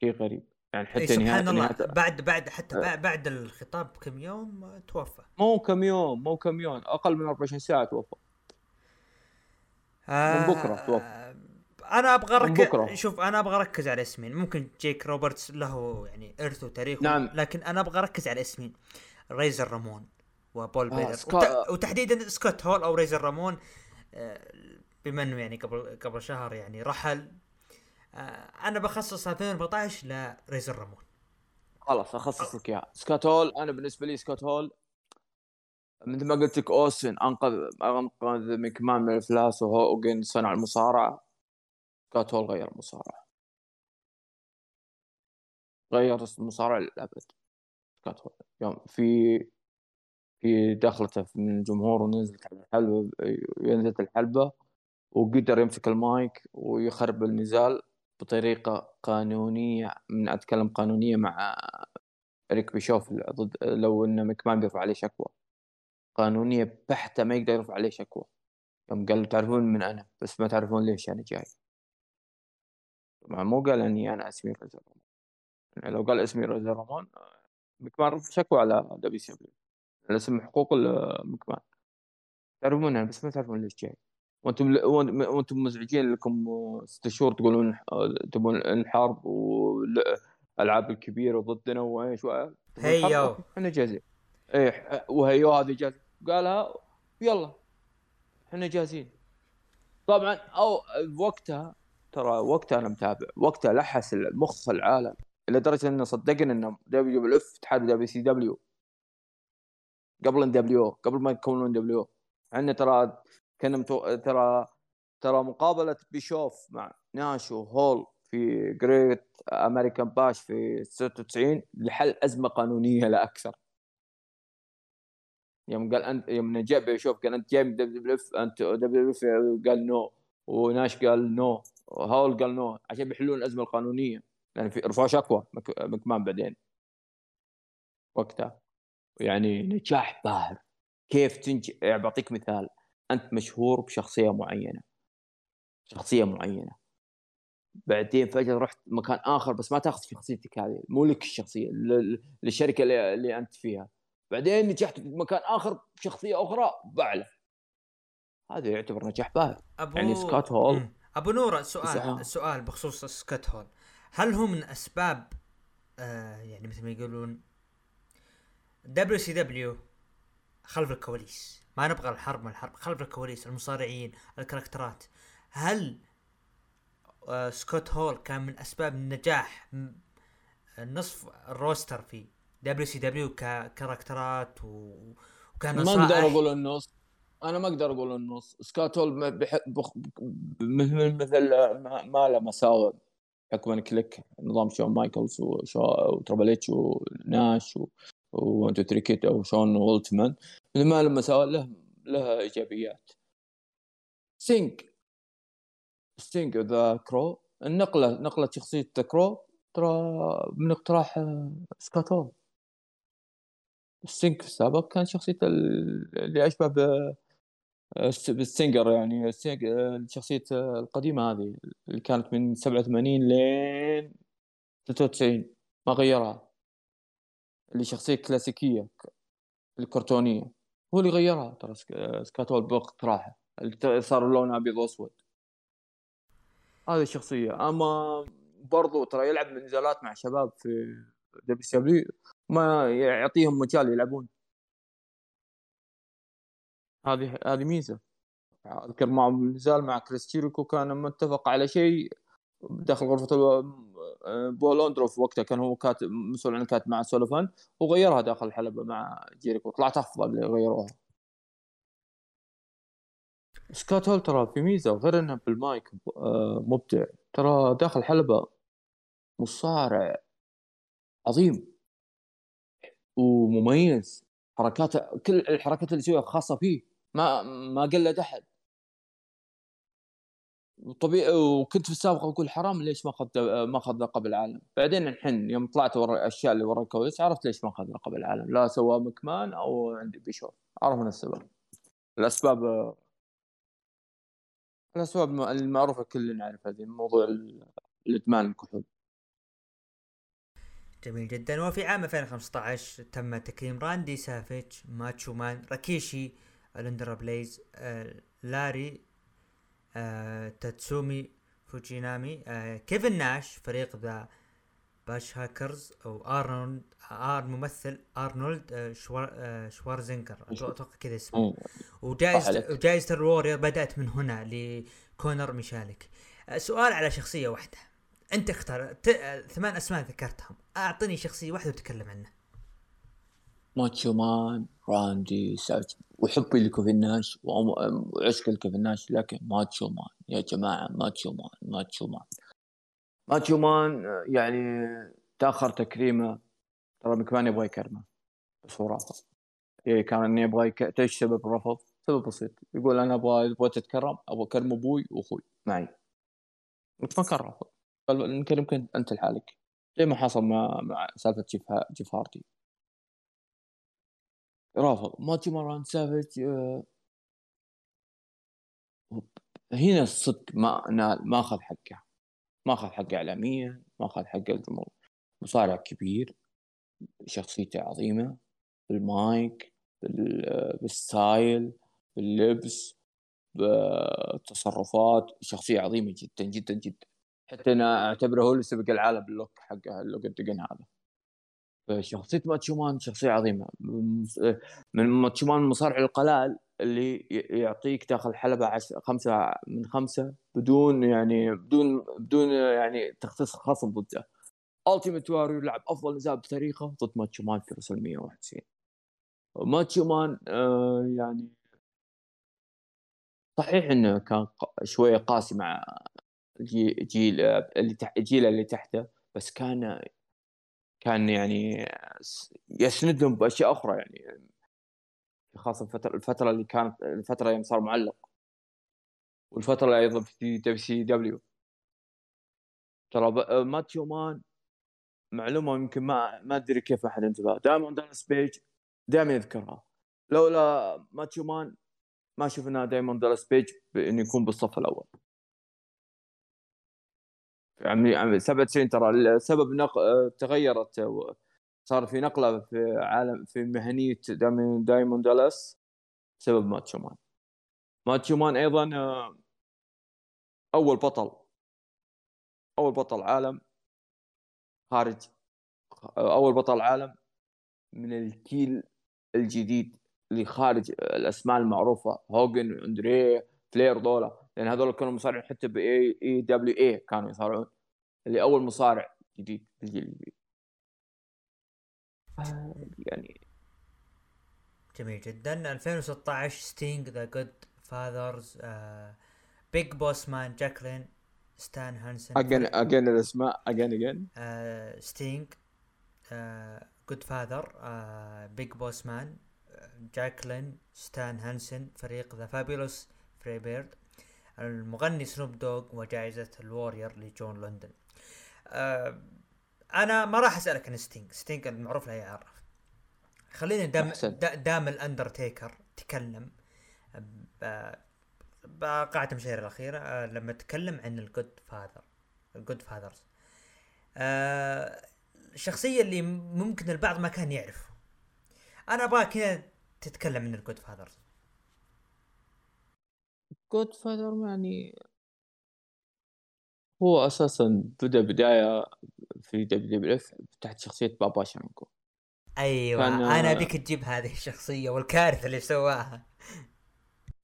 B: شيء غريب. يعني حتى
A: سبحان الله. نهاية بعد بعد حتى أه بعد الخطاب كم يوم توفى.
B: مو كم يوم مو كم يوم أقل من 24 ساعة توفى. آه من بكرة توفى.
A: أنا أبغى اركز شوف أنا أبغى أركز على اسمين. ممكن جيك روبرتس له يعني إرث وتاريخ نعم. لكن أنا أبغى أركز على اسمين. ريزر رامون. وبول آه بيلر سكا... وتحديدا سكوت هول أو ريزر رامون آه بما انه يعني قبل قبل شهر يعني رحل. آه أنا بخصص 2014 لريزر رامون.
B: خلاص اخصص لك اياه سكوت هول أنا بالنسبة لي سكوت هول مثل ما قلت لك أوسن أنقذ أنقذ ميكمان من الافلاس وهوجن صنع المصارعة. سكوت هول غير المصارعة. غير المصارعة للأبد. سكوت هول. يوم في في دخلته من الجمهور ونزلت على الحلبة نزلت الحلبة وقدر يمسك المايك ويخرب النزال بطريقة قانونية من أتكلم قانونية مع ريك بيشوف ضد لو إن مكمان بيرفع عليه شكوى. قانونية بحتة ما يقدر يرفع عليه شكوى. يوم قال تعرفون من أنا؟ بس ما تعرفون ليش أنا جاي. مو قال إني أنا أسمي رومان يعني لو قال أسمي رومان مكمان رفع شكوى على دبي سي الاسم حقوق مكمان تعرفون أنا بس ما تعرفون ليش جاي. وأنتم وأنتم مزعجين لكم ست شهور تقولون تبون الحرب والألعاب الكبيرة ضدنا وإيش
A: هيو.
B: إحنا جاهزين. إيه وهيو هذه جاهزة. قالها يلا إحنا جاهزين. طبعا أو وقتها ترى وقتها أنا متابع. وقتها لحس المخ العالم لدرجه انه صدقنا إنه دبليو إف اتحاد دبليو سي دبليو. قبل ان دبليو قبل ما يكونون دبليو إحنا ترى كنا متو... ترى ترى مقابلة بيشوف مع ناش وهول في جريت امريكان باش في 96 لحل أزمة قانونية لا أكثر. يوم قال أنت يوم جاء بيشوف قال أنت جاي من دبليو اف أنت دبليو اف قال no وناش قال no هول قال no عشان بيحلون الأزمة القانونية. لأن في رفعوا شكوى مكمان بعدين. وقتها. يعني نجاح باهر كيف يعني بعطيك مثال. أنت مشهور بشخصية معينة. شخصية معينة. بعدين فجأة رحت مكان آخر بس ما تأخذ شخصيتك هذه. مو لك الشخصية للشركة اللي, اللي أنت فيها. بعدين نجحت في مكان آخر بشخصية أخرى بعلى. هذا يعتبر نجاح باهر
A: أبو...
B: يعني سكوت هول
A: أبو نور سؤال سؤال بخصوص سكوت هول هل هو من أسباب آه يعني مثل ما يقولون دبليو سي دبليو خلف الكواليس. ما نبغى الحرب من الحرب خلف الكواليس المصارعين الكاركترات. هل آه سكوت هول كان من أسباب نجاح نصف ال roster في دبليو سي دبليو ككاركترات وكان
B: ما أقدر أقول النص أنا ما أقدر أقول النص سكوت هول مثل مثل ما له مساوئ حكم كليك نظام شون مايكلز وتربل إتش وناش و... وان تو ثري كيد أو شون وولتمان ما لما سوى له له إيجابيات. سينك. ستينج The Crow. النقلة نقلة شخصية The Crow ترى من اقتراح سكوت هول. ستينج في السابق كان شخصيته اللي أشبه ب بال surfer يعني. الشخصية القديمة هذه اللي كانت من 87 لين 93 ما غيرها. اللي شخصيه كلاسيكيه الكرتونية. هو اللي غيرها. ترى سكوت هول باقتراحه اللي صار لونه أبيض وأسود. هذه الشخصية. أما برضو ترى يلعب نزالات مع شباب في WC ما يعطيهم مجال يلعبون. هذه هذه ميزة. أذكر مع نزال مع كريس جيريكو كان متفق على شيء. داخل غرفة بول اوندروف وقتها كان هو كاتب مسؤول عن الكاتب مع سوليفان وغيرها داخل الحلبة مع جيريكو. طلعت أفضل اللي غيروها. سكوت هول ترى في ميزه غير إنه بالمايك آه، مبدع. ترى داخل الحلبة مصارع عظيم ومميز. حركاته كل الحركات اللي يسويها خاصة فيه ما ما قلد أحد. طبيعي وكنت في السابق أقول حرام ليش ما اخذ ما أخذ لقب العالم؟ بعدين الحين يوم طلعت ورا الأشياء اللي ورا الكواليس عرفت ليش ما أخذ لقب العالم. لا سوى مكمان أو عندي بيشوف عرفنا السبب. الأسباب الأسباب المعروفة كلنا نعرف هذه موضوع الإدمان الكحول.
A: جميل جدا. وفي عام 2015 تم تكريم راندي سافيتش ماتشو مان راكيشي الأندرا بليز آه، لاري تاتسومي فوجينامي. آه، كيفن ناش فريق The Bushwhackers أو أرنولد آر ممثل أرنولد آه، شوار آه، شوارزنجر أتوقع كذا اسمه. وجائزة وجائزة ال Warrior بدأت من هنا لكونر ميشالك آه، سؤال على شخصية واحدة. أنت اختار ثمان أسماء ذكرتهم. أعطني شخصية واحدة وتكلم عنها.
B: ماتشو مان راندي سافج وحبي لكيفن ناش وعشق لكيفن ناش لكن ماتشو مان. يا جماعة ماتشو مان ماتشو مان. ماتشو مان يعني تأخر تكريمه. ترى مكمان يبغى يكرمه. بس هو رافض. إيه كان اني أبغى يك... إيش سبب الرفض؟ سبب بسيط. يقول أنا أبغى أبغى تتكرم؟ أبغى أكرم أبوي وأخوي. معي مكمان كان رافض. قال نكرمك أنت لحالك. زي ما حصل مع مع سالفة جيف جيف هاردي رافض. ماتشو مان سافج هنا الصدق ما نال ما أخذ حقه. ما أخذ حقه اعلاميا ما أخذ حقه الجمهور مصارع كبير شخصيته عظيمة بالمايك بال style باللبس بالتصرفات شخصية عظيمة جدا جدا جدا. حتى أنا أعتبره هو اللي سبق العالم بال look حقه ال look الدقن هذا. فشخصيه ماتشومان شخصية عظيمة. من ماتشومان المصارع القلال اللي يعطيك داخل الحلبة عش... خمسة من خمسة بدون يعني بدون بدون يعني تخصيص خصم ضده. ألتيمت واريور لعب أفضل نزال بتاريخه ضد ماتشو مان في رسل 191 ماتشو مان آه يعني صحيح إنه كان شوية قاسي مع جيل اللي تحت جيله اللي تحته بس كان كان يعني يسندهم بأشياء أخرى يعني خاصة الفترة الفترة اللي كانت الفترة يوم صار معلق. والفترة أيضا في WCW. ترى ماتشو مان معلومة يمكن ما ما أدري كيف أحد انتبه. دايموند دالاس بيج دائما يذكرها. لولا ماتشو مان ما شفنا دايموند دالاس بيج انه يكون بالصف الأول. يعني سبع سنين ترى سبب نق... تغيرت صار في نقلة في عالم في مهنية دايموند دالاس بسبب ماتشو مان. ماتشو مان أيضا آه، أول بطل. أول بطل عالم. خارج أول بطل عالم من الجيل الجديد اللي خارج الأسماء المعروفة. هوجان أندريه فلير دولا. لأن هذول كانوا مصارعين حتى ب AWA كانوا يصارعون. اللي أول مصارع جديد بالجيل الجديد يعني
A: جميل جدا. 2016 ستينج ذا جود فاذرز بيج بوس مان جاكلين ستان هانسن
B: اجين اجين الاسماء اجين اجين
A: ستينج جود فاذر بيج بوس مان جاكلين ستان هانسن فريق ذا فابيلوس Freebird المغني سنوب دوغ وجائزة ال Warrior لجوان لندن. آه أنا ما راح أسألك عن ستينج ستينج المعروف له يعرف خلينا دام دام الأندرتيكر تكلم بقاعة المشاهير الأخيرة آه، لما تكلم عن ال Godfather ال Godfathers الشخصية اللي ممكن البعض ما كان يعرف أنا أبغاك كذا تتكلم عن ال
B: Godfathers Godfather يعني هو أساسا بدا بداية في WWF تحت شخصية بابا شانغو.
A: أيوه كان... أنا ابيك تجيب هذه الشخصية والكارثة اللي سواها.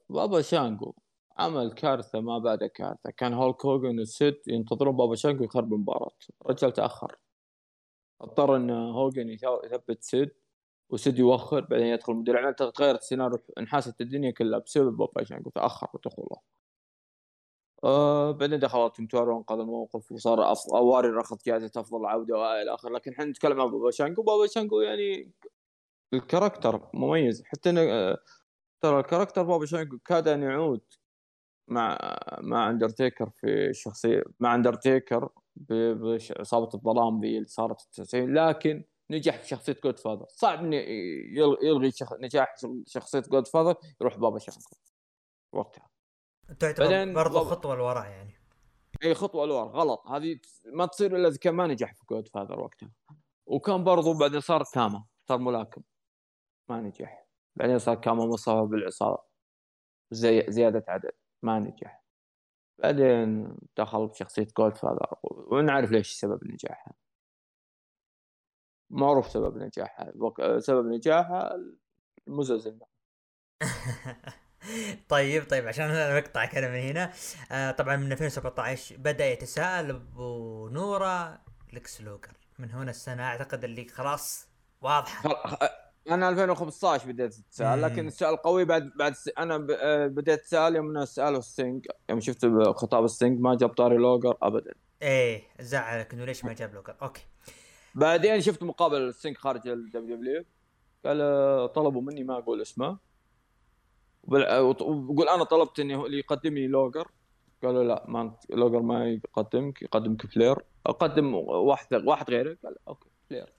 B: بابا شانغو عمل كارثة ما بعد كارثة. كان هولك هوجان وسيد ينتظرون بابا شانغو يخرب المباراه الرجال تأخر. اضطر إن هوجن يثبت سيد. وسيد يوخر بعدين يدخل مدير الاعمال تغيرت السيناريو انحاست الدنيا كلها بسبب بابا شانكو تاخر دخوله آه بعدين دخل واريور وانقذ الموقف وصار. واريور اخذ جائزه أفضل عودة وإلى آخره. لكن إحنا نتكلم عن بابا شانكو بابا شانكو يعني ال character مميز. حتى ن... ترى ال character بابا شانكو كاد أن يعود مع مع أندرتيكر في شخصية مع أندرتيكر بعصابة الظلام اللي صارت في التسعين. لكن نجح في شخصية جود فاذر صعب انه يلغي شخ... نجاح شخصية جود فاذر يروح بابا شانكو وقتها.
A: تعتبر برضه خطوة لورا يعني.
B: إي خطوة لورا. غلط. هذه ما تصير إلا إذا كان ما نجح في جود فاذر وقتها. وكان برضو بعدين صار كاما صار ملاكم. ما نجح. بعدين صار كاما مصطفى بالعصابة. زي زيادة عدد. ما نجح. بعدين دخل بشخصية جود فاذر ونعرف ليش سبب نجاحها. معروف سبب نجاحها. سبب نجاحها المزز
A: طيب طيب عشان أنا بقطع كلام من هنا آه طبعا من 2017 بدأ يتساءل أبو نورا لكس لوجر من هنا السنة أعتقد اللي خلاص واضحة.
B: أنا 2015 بديت أتساءل لكن السؤال قوي بعد بعد أنا آه، بديت أتساءل يوم سألوا ستينج يوم شفت خطاب ستينج ما جاب طاري لوجر ابدا.
A: إيه زعلك إنه ليش ما جاب لوجر أوكي.
B: بعدين شفت مقابلة ستينج خارج ال WW قال آه، طلبوا مني ما أقول اسمه. وبقول أنا طلبت اللي يقدم لي لوجر. قالوا لا ما لوجر ما يقدمك يقدمك فلير أقدم واحد واحد غيره. قال أوكي فلير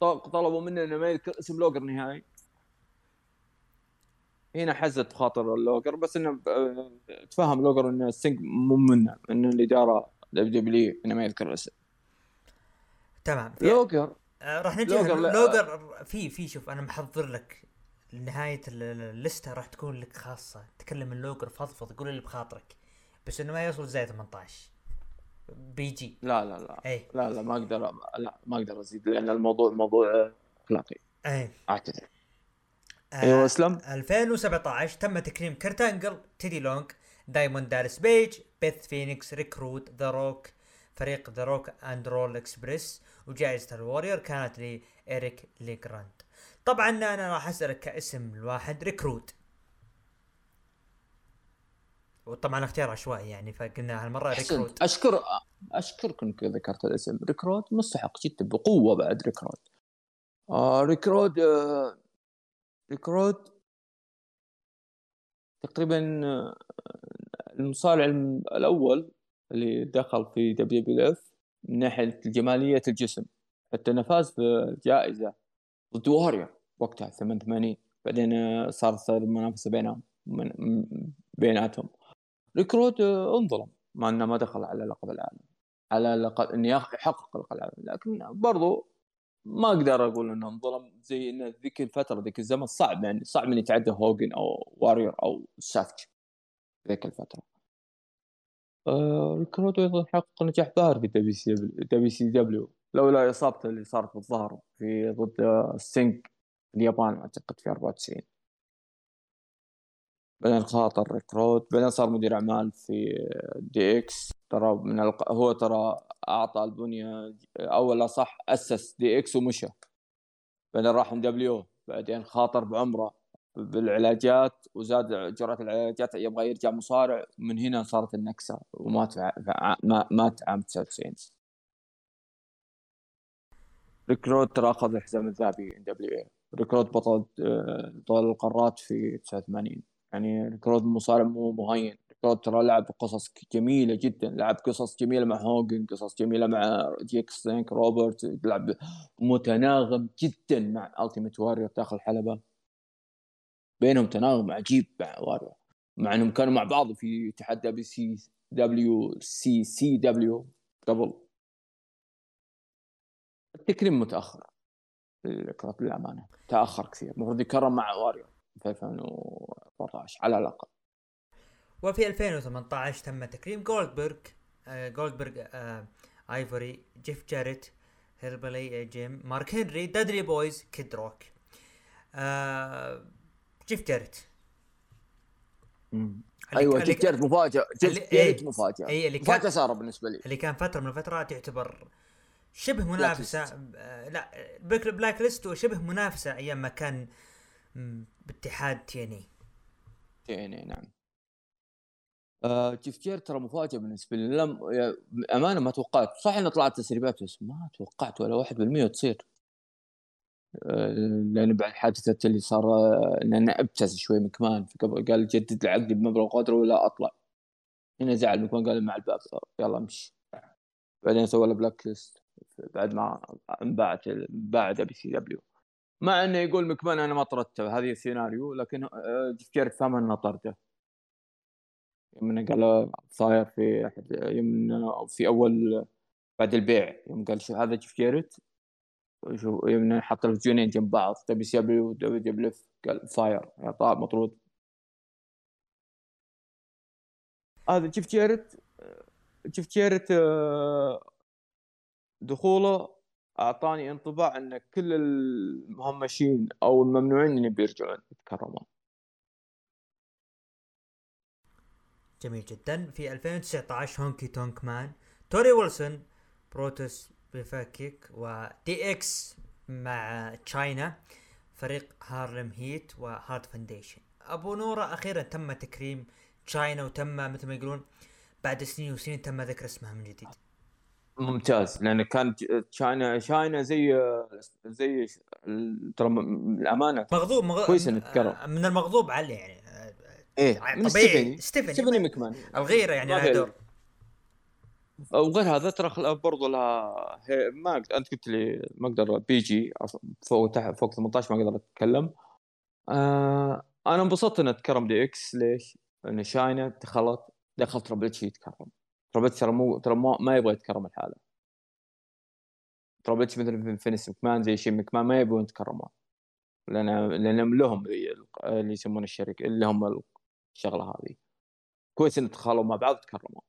B: طلبوا مني إنه ما يذكر اسم لوجر نهائي. هنا حزت خاطر اللوجر بس إنه تفهم لوجر إن ستينج مو منه ان الإدارة WW إنه ما يذكر الاسم
A: تمام.
B: لوجر
A: آه راح نجي لوجر, لوجر في في شوف أنا محضر لك نهاية اللستة راح تكون لك خاصة. تكلم اللوجر فضفض قول اللي بخاطرك. بس إنه ما يوصل زي 18 بيجي.
B: لا لا لا. أي. لا لا ما أقدر لا ما أقدر أزيد لأن الموضوع موضوع اخلاقي
A: اي
B: أعتذر. آه أيوه أسلم.
A: 2017 تم تكريم كيرت أنجل تيدي لونج دايموند دالاس بيج بيث فينيكس ريك رود ذا روك فريق ذا روك أند رول إكسبريس. وجائزة الواريور كانت لإيريك ليجراند. طبعا أنا راح أسألك كاسم الواحد ريك رود وطبعا اختيار عشوائي يعني فقلنا هالمرة ريك
B: رود أشكر أشكرك إنك ذكرت الاسم. ريك رود مستحق جدا بقوة بعد ريك رود آه ريك رود آه ريك رود تقريبا آه المصارع الأول اللي دخل في WWF. من ناحية جمالية الجسم. حتى انه فاز بجائزة ضد واريور وقتها 88 بعدين آه، صار صار منافسة بينهم بيناتهم. ريك رود آه، انظلم مع إنه ما دخل على لقب العالم. على لقب إنه يحقق لقب العالم. لكن برضو ما أقدر أقول إنه انظلم زي إنه ذيك الفترة ذيك الزمن صعب يعني صعب من يتعدى هوجن أو واريور أو سافج ذيك الفترة. آه ريك رود أيضا حقق نجاح باهر في دبليو سي دبليو سي دبليو لولا إصابته اللي صارت في الظهر في ضد ستينج اليابان أعتقد في 94 بعدين خاطر ريك رود بعدين صار مدير أعمال في DX ترى من الق... هو ترى أعطى البنية أول صح أسس DX ومشى. بعدين راح من W بعدين خاطر بعمره. بالعلاجات وزاد جرعه العلاجات يبغى يرجع مصارع. من هنا صارت النكسة ومات مات عام 99 ريك رود ترى اخذ الحزام الذهبي NWA ريك رود بطل بطل القارات في 89 يعني ريك رود مصارع مو مهين. ريك رود ترى لعب قصص جميلة جدا. لعب قصص جميلة مع هوجن قصص جميلة مع جيك سنيك روبرت لعب متناغم جدا مع ألتيميت واريور داخل الحلبة. بينهم تناغم عجيب مع واريور مع إنهم كانوا مع بعض في اتحاد دبليو سي دبليو سي سي دبليو قبل. التكريم متأخر. للامانه تأخر كثير. المفروض يكرم مع واريور في 2014 على الأقل.
A: وفي 2018 تم تكريم جولدبرغ آه جولدبرغ آه آيفوري جيف جاريت هيلبيلي جيم مارك هنري دادلي بويز كيد روك. آه جيف جاريت.
B: أيوه جيف جاريت مفاجأة جيف جاريت مفاجأة. اي اللي مفاجأة صار بالنسبة لي.
A: اللي كان فترة من الفترات يعتبر شبه منافسة آه لا black list وشبه منافسة أيام ما كان باتحاد تي إن إي.
B: تي إن إي نعم. آه جيف جاريت ترى مفاجأة بالنسبة لي. لم امانه ما توقعت. صح إنه طلعت تسريبات بس ما توقعت ولا 1% تصير. آه لأن بعد حادثة اللي صار آه انه ابتز شوي مكمان قال جدد العقد بمبلغ قدره ولا أطلع. هنا زعل مكمان قال مع الباب يلا امشي. بعدين سوى له black list بعد ما انباعت انباعت WCW مع إنه يقول مكمان أنا ما طردته هذه السيناريو لكن جيف فهم إنه طرده. يوم قال صاير في أحد يوم في أول بعد البيع. يوم قال شو هذا جيف جيرت يوم حط الفيديوين جنب بعض. WCW W قال fired طاب مطرود. هذا جيف جيرت جيف جيرت آه، دخوله؟ أعطاني انطباع إن كل المهمشين أو الممنوعين اللي بيرجعون يتكرمون.
A: جميل جدا. في 2019 هونكي تونك مان توري ويلسون بروتوس بيفكيك و DX مع تشاينا فريق Harlem Heat و Hart Foundation أبو نورة أخيرا تم تكريم تشاينا وتم مثل ما يقولون بعد سنين وسنين تم ذكر اسمها من جديد.
B: ممتاز لأن كان تشاينا تشاينا زي زي ترى الأمانة.
A: مغضوب مغضوب
B: كويس نتكرم
A: آه، من المغضوب عليه يعني.
B: إيه
A: من طبيعي. ستيفني.
B: ستيفني. مكمان.
A: الغيرة يعني لها دور.
B: وغير هذا ترى برضو لها ما أنت قلت لي ما أقدر PG فوق تحت فوق 18 ما أقدر أتكلم. آه أنا انبسطت انه تكرم DX ليش؟ لأن تشاينا دخلت دخل Triple H يتكرم. Triple H ترى مو ترى ما يبغى يتكرم لحاله. Triple H مثل فينس مكمان زي شيء مكمان ما يبغون يتكرمون. لأن لأن لهم اللي يسمون الشركة اللي هم الشغلة هذه. كويس إن دخلوا مع بعض تكرموا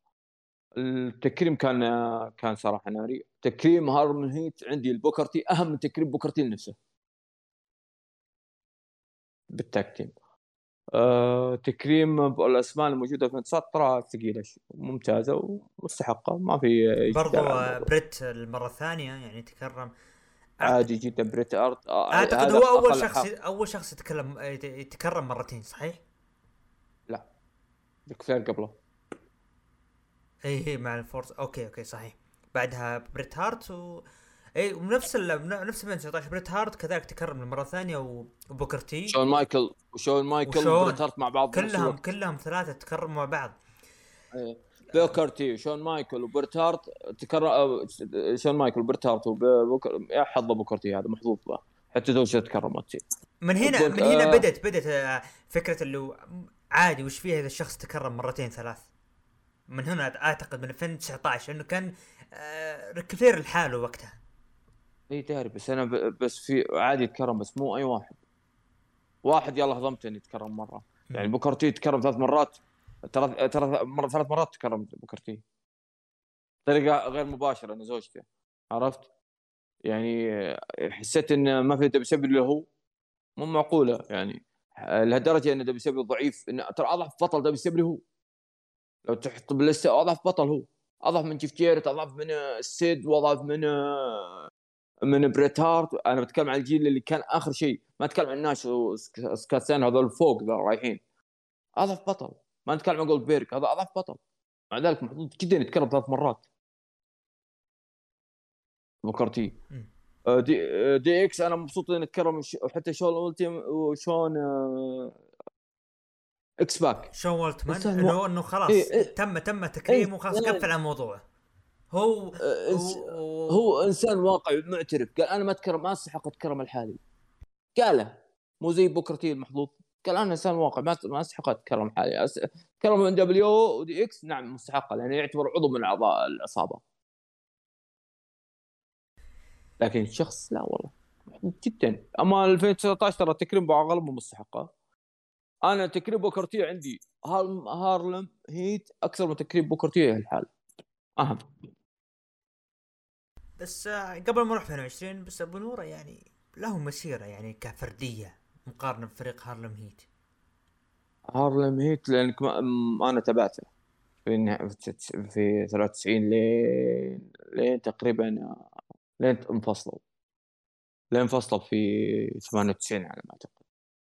B: التكريم كان كان صراحة ناري. تكريم Harlem Heat عندي لبوكر تي أهم من تكريم بوكر تي لنفسه. بال tag team أه تكريم الاسماء الموجودة في الانتصار ترى ثقيلة ممتازة ومستحقة ما في
A: برضو بريت المرة الثانية يعني تكرم.
B: عادي جدا بريت هارت
A: آه، أعتقد هو أول شخص حق. أول شخص يتكلم يتكرم مرتين صحيح؟
B: لا. فلير قبله.
A: اي اي مع ال Four Horsemen. أوكي أوكي صحيح. بعدها بريت هارت و اي ونفس ال... نفس 2019 بريت هارت كذلك تكرم المره الثانية وبوكر تي.
B: شون مايكل وشون مايكل وبريت هارت مع بعض
A: كلهم كلهم ثلاثة تكرموا مع بعض.
B: إيه بوكر تي وشون مايكل وبريت هارت تكرم شون مايكل وبريت هارت وبوكر يا حظ بوكر تي هذا محظوظ به حتى زوجته تكرمت
A: من هنا من هنا آه. بدت بدت آه، فكرة اللي عادي وش فيها اذا الشخص تكرم مرتين ثلاث؟ من هنا أعتقد من 2019 انه كان آه كثير لحاله وقتها.
B: إي داري بس أنا بس في عادي يتكرم بس مو أي واحد. واحد يلا هضمته اني يتكرم مرة. يعني بوكرتي يتكرم ثلاث مرات ترى ترى ثلاث مرات تكرم بوكرتي طريقة غير مباشرة أنا زوجته عرفت؟ يعني حسيت إن ما في دبليو اللي هو. مو معقولة يعني لهالدرجة إن دبليو ضعيف إن ترى أضعف بطل دبليو هو. لو تحط باللسته أضعف بطل هو. أضعف من جيف جيرت أضعف من السيد وأضعف من من بريت هارت. أنا بتكلم عن الجيل اللي كان آخر شيء. ما أتكلم عن الناس سكاتسين هذول فوق ذول رايحين. أضعف بطل. ما نتكلم عن جولد بيرك هذا أضعف بطل. مع ذلك محظوظ جدا يتكرم ثلاث مرات. بوكر تي آه، D, آه، DX أنا مبسوط انه تكرم حتى شون وشون X-Pac
A: شون والتمان انه إنه خلاص إيه, إيه. تم تم تكريمه وخلاص إيه. قفل عن الموضوع. هو
B: آه هو, هو إنسان واقعي معترف قال أنا ما أتكرم ما أستحق اتكرم لحالي. قاله. مو زي بوكر تي المحظوظ. قال أنا إنسان واقع ما ما أستحق اتكرم لحالي. اتكرم من W و DX نعم مستحقه لأنه يعتبر عضو من أعضاء العصابة. لكن الشخص لا والله. جدا. أما 2019 ترى تكريم ابو عقل مستحقة. أنا تكريم بوكر تي عندي. Harlem Heat أكثر من تكريم بوكر تي لحاله. أهم.
A: بس آه، قبل ما نروح 2020 بس أبو نورة يعني له مسيرة يعني كفردية مقارنة بفريق هارلم هيت.
B: هارلم هيت لأنك ما أنا تابعته في في 93 لين لين تقريبا لين انفصلوا. لين انفصلوا في 98 على ما أعتقد.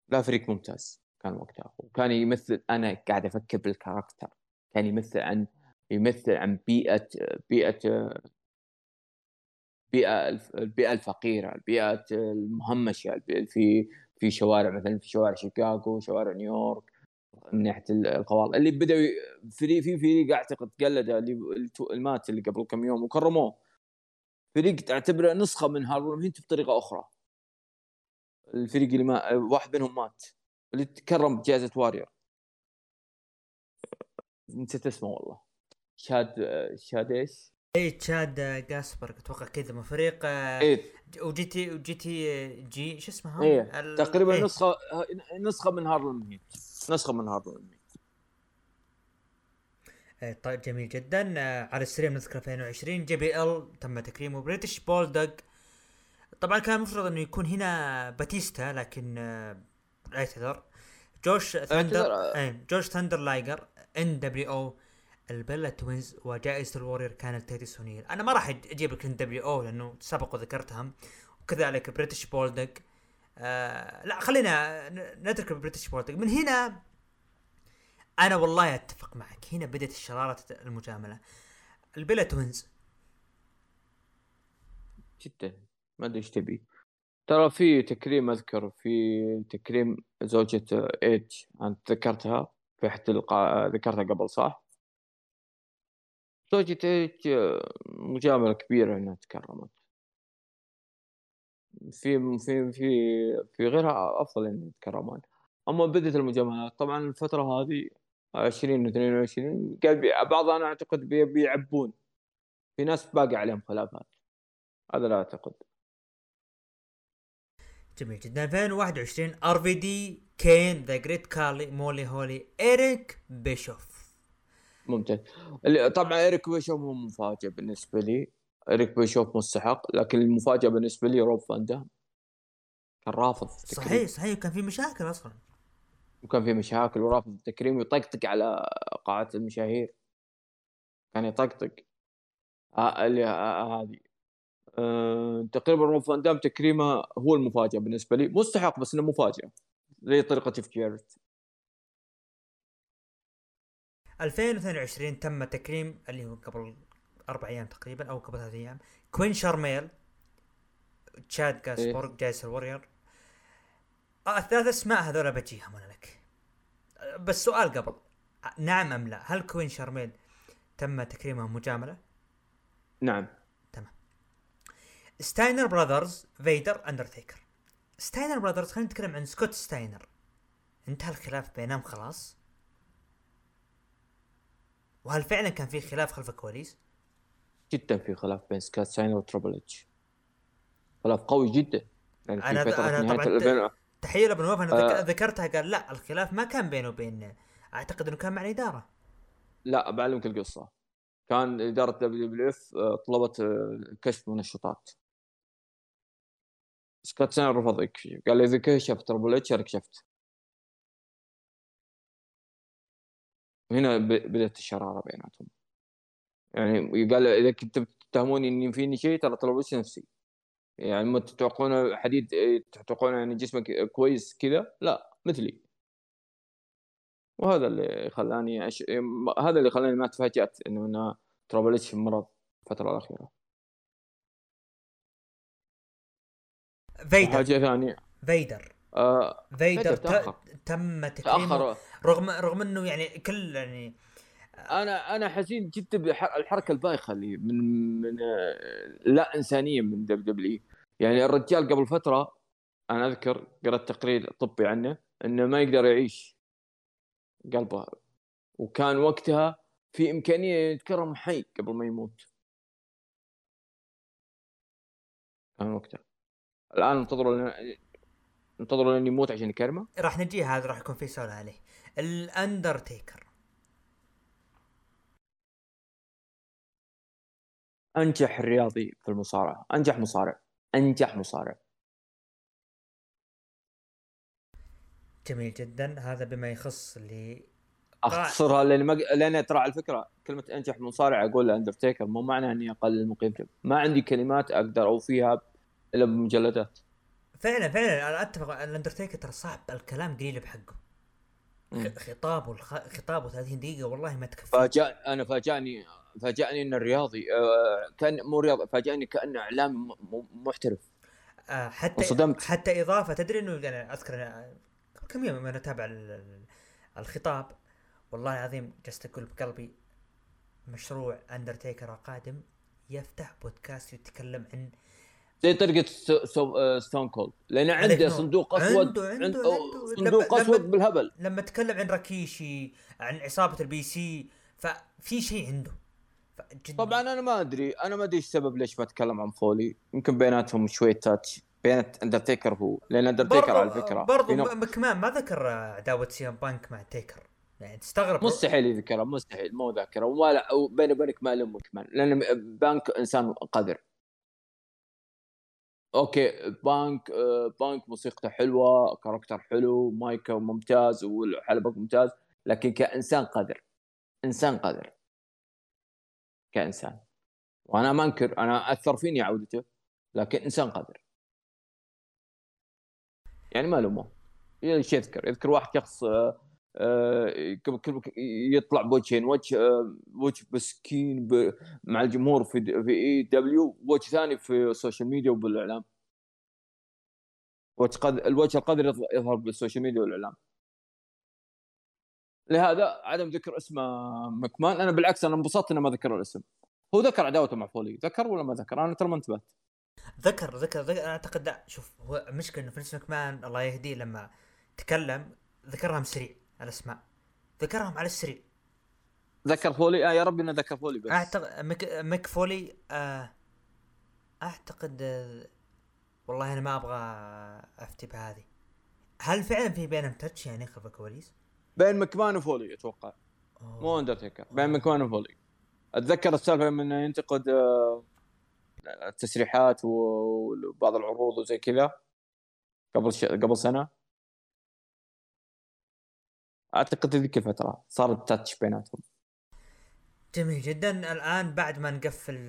B: لا فريق ممتاز. كان وقتها وكان يمثل أنا قاعد أفكر بالكاركتر. كان يمثل عن يمثل عن بيئة بيئة بيئة البيئة الفقيرة البيئة المهمشة في في شوارع مثلا في شوارع شيكاغو شوارع نيويورك من ناحية القواضي. اللي بدأوا فريق في فريق اعتقد قلد اللي المات اللي قبل كم يوم وكرموه. فريق تعتبره نسخة من هارلم هيت بطريقه أخرى. الفريق اللي ما واحد منهم مات. اللي تكرم بجائزه وارير نسيت اسمه والله. شاد شاد إيش؟
A: اي تشاد جاسبر أتوقع كذا من فريق إيه. و JT و JTG شو اسمها؟
B: إيه. ال... تقريبا إيه؟ نسخة نسخة من Harlem Heat. نسخة من Harlem Heat.
A: إيه طيب جميل جدا. آه على السريع نذكر 2020 JBL تم تكريمه British Bulldog طبعا كان المفروض إنه يكون هنا باتيستا لكن آه اعتذر جوشن ثندر إيه جوشن ثندر لايجر ان دبليو أو ال Bella Twins وجائزة ال Warrior كانت تايتوس أونيل أنا ما راح أجيب لك دبليو أو لأنه سبق وذكرتها وكذلك British Bulldog آه لا خلينا نترك British Bulldog من هنا أنا والله أتفق معك. هنا بدأت الشرارة المجاملة. ال Bella Twins.
B: جدا. ما أدري إيش تبي. ترى في تكريم أذكر في تكريم زوجة ايج أنت ذكرتها في احد ذكرتها قبل صح؟ زوجتك مجاملة كبيرة إنها تكرمت. في في في في غيرها أفضل ان يتكرمون أما بدت المجاملات طبعا الفترة هذه 20 22 قال بعض أنا أعتقد بيعبون. في ناس باقي عليهم خلافات. هذا لا أعتقد.
A: جميل جدا 2021 RVD كين The Great Khali مولي هولي إيريك بيشوف.
B: ممتاز. طبعا إيريك بيشوف هو مفاجئ بالنسبة لي. إيريك بيشوف مستحق لكن المفاجأة بالنسبة لي روب فان دام. كان رافض
A: صحيح صحيح. كان في مشاكل أصلا.
B: وكان في مشاكل ورافض التكريم ويطقطق على قاعة المشاهير. كان يطقطق. آه اللي آه هذه. آه تقريبا روب فان دام تكريمه هو المفاجأة بالنسبة لي. مستحق بس إنه مفاجأة. زي طريقة تفكيرت
A: 2022 تم تكريم اللي هو قبل أربع أيام تقريبا أو قبل ثلاث أيام كوين شارميل تشاد جاسبورغ إيه؟ جايس الورير آه الثلاث أسماء هذول بجيهم أنا لك. بس سؤال قبل. نعم أم لا؟ هل كوين شارميل تم تكريمه مجاملة؟
B: نعم.
A: ستاينر براذرز فيدر اندرتيكر ستاينر براذرز خلينا نتكلم عن سكوت ستاينر. انتهى الخلاف بينهم خلاص. وهل فعلا كان في خلاف خلف الكواليس؟
B: جدا في خلاف بين سكوت ستاينر وتربل اتش خلاف قوي جدا.
A: يعني أنا أنا طبعا تحية لابن وفا أنا آه. ذكرتها قال لا الخلاف ما كان بينه وبين أعتقد إنه كان مع الإدارة.
B: لا بعلمك القصة. كان إدارة WWF طلبت آه، كشف منشطات سكوت ستاينر رفض يكشف قال اذا كشفت تربل اتش أنا كشفت هنا بدات الشراره بيناتهم يعني قال اذا كنتم تتهموني اني فيني شيء تربل اتش نفسي يعني ما تتوقعون حديد تتوقعون يعني جسمك كويس كذا لا مثلي وهذا اللي خلاني أش... هذا اللي خلاني ما تفاجات انه أنا تربل اتش مرض الفترة الاخيره
A: فيدر.
B: حاجة ثانية
A: فيدر.
B: آه
A: فيدر ت... تم تكريمه رغم رغم إنه يعني كل يعني
B: أنا أنا حزين جدا بالحركه البايخة اللي من من لا إنسانية من دب دبليو يعني الرجال قبل فترة أنا أذكر قرأت تقرير طبي عنه إنه ما يقدر يعيش قلبه. وكان وقتها في إمكانية يتكرم حي قبل ما يموت. كان وقتها. الآن انتظروا انتظروا لين يموت عشان يكرمه
A: راح نجي هذا راح يكون في سؤال عليه. الأندرتيكر.
B: أنجح رياضي في المصارعة. أنجح مصارع. أنجح مصارع.
A: جميل جدا. هذا بما يخص اللي
B: أختصرها لأن ما لأن ترى على فكره كلمة أنجح مصارع أقول اندرتيكر مو معنى أني أقلل من قيمته ما عندي كلمات أقدر أوفيها إلا بمجلدات.
A: فعلا فعلا. أنا أتفق. الأندرتيكر ترى صعب الكلام قليل بحقه. خطابه خطابه 30 دقيقة والله ما تكفي.
B: فاجأ أنا فاجأني فاجأني إن الرياضي آه كان مو رياضي فاجأني كأنه إعلامي محترف.
A: آه حتى صدمت. حتى إضافة تدري إنه أنا اذكر كم يوم أنا أتابع الخطاب؟ والله العظيم جلست أقول بقلبي مشروع أندرتيكر القادم يفتح بودكاست يتكلم عن
B: زي طريقة ستون كولد لأن عنده صندوق أسود عنده, عنده, عنده. صندوق أسود بالهبل.
A: لما تكلم عن راكيشي عن عصابة ال BSK ففي شيء عنده.
B: طبعا أنا ما أدري أنا ما أدري السبب ليش ما اتكلم عن فولي. يمكن بيناتهم شوية touch بين اندرتيكر هو. لأن اندرتيكر على فكرة
A: برضو مكمان ما ذكر عداوه سي ام بانك مع تيكر يعني تستغرب.
B: مستحيل يذكرها مستحيل مو ذاكره. وما لا بيني وبينك ما ألومه كمان. لأن بانك إنسان قذر. أوكي بانك بانك موسيقته حلوة character حلو مايكه ممتاز والحلبة ممتاز لكن كإنسان قذر إنسان قذر كإنسان. وأنا ما أنكر أنا أثر فيني عودته لكن إنسان قذر يعني ما لومه إيش يذكر؟ يذكر واحد شخص آه، آه، يطلع بوجهين وجه آه، وجه مسكين مع الجمهور في AEW وجه ثاني في ال social media وبالإعلام. وجه. الوجه القذر يظهر بال social media والإعلام. لهذا عدم ذكر اسمه مكمان أنا بالعكس أنا انبسطت انه ما ذكر الاسم. هو ذكر عداوته مع فولي. ذكر ولا ما ذكر؟ أنا ترى ما انتبهت.
A: ذكر ذكر ذكر. أعتقد لا. شوف هو مشكله إنه فينس مكمان الله يهديه لما تكلم ذكرهم سريع الأسماء. ذكرهم على السريع
B: ذكر فولي؟ آه يا رب إنه ذكر فولي بس.
A: أعتقد ميك, ميك فولي آه أعتقد آه والله أنا ما أبغى أفتي بهذه. هل فعلا في بينهم touch يعني خلف الكواليس؟
B: بين مكمان وفولي أتوقع. مو اندرتيكر بين مكمان وفولي. أتذكر السالفة انه ينتقد آه، التسريحات وبعض العروض وزي كذا قبل ش... قبل سنة. أعتقد ذيك الفترة صار التاتش بيناتهم.
A: جميل جدا. الآن بعد ما نقفل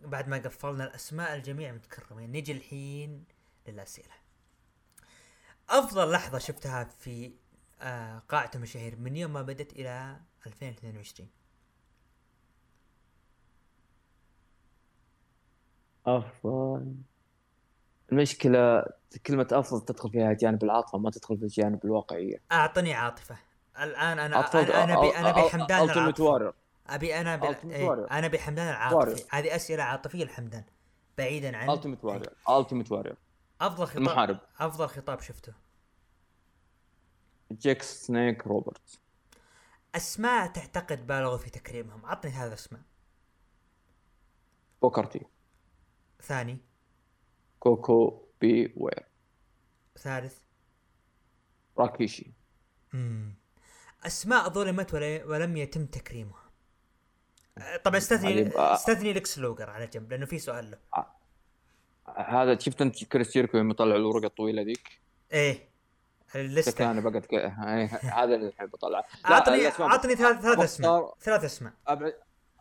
A: بعد ما قفلنا الأسماء الجميع متكرمين. نجي الحين للأسئلة. أفضل لحظة شفتها في آه قاعه المشاهير من يوم ما بدت إلى 2022
B: أفضل. المشكلة كلمة أفضل تدخل فيها جانب العاطفة ما تدخل في الجانب الواقعية.
A: أعطني عاطفة. الآن أنا أنا أنا ابي أنا أبي حمدان
B: العاطفه
A: أبي أنا بال... إيه أنا ابي حمدان العاطفي. هذه أسئلة عاطفية لحمدان بعيدا عن
B: التيمت وارير التيمت وارير
A: أفضل خطاب المحارب أفضل خطاب شفته.
B: جيك سنيك روبرت
A: أسماء تعتقد بالغوا في تكريمهم. عطني هذا الاسماء
B: بوكر تي
A: ثاني.
B: كوكو بي وير
A: ثالث.
B: راكيشي.
A: امم أسماء ظلمت ولم يتم تكريمها. طبعا استثني استثني لكس لوجر على جنب لأنه في سؤال له.
B: آه. هذا شفت أنت كريس جيريكو يوم يطلع الورقة الطويلة ذيك؟
A: إيه.
B: الليستة. أنا بقت ك... هذا اللي الحين بطلعه
A: اعطني أعطني ثلاث ثلاث أسماء. ثلاث أسماء.
B: ابعد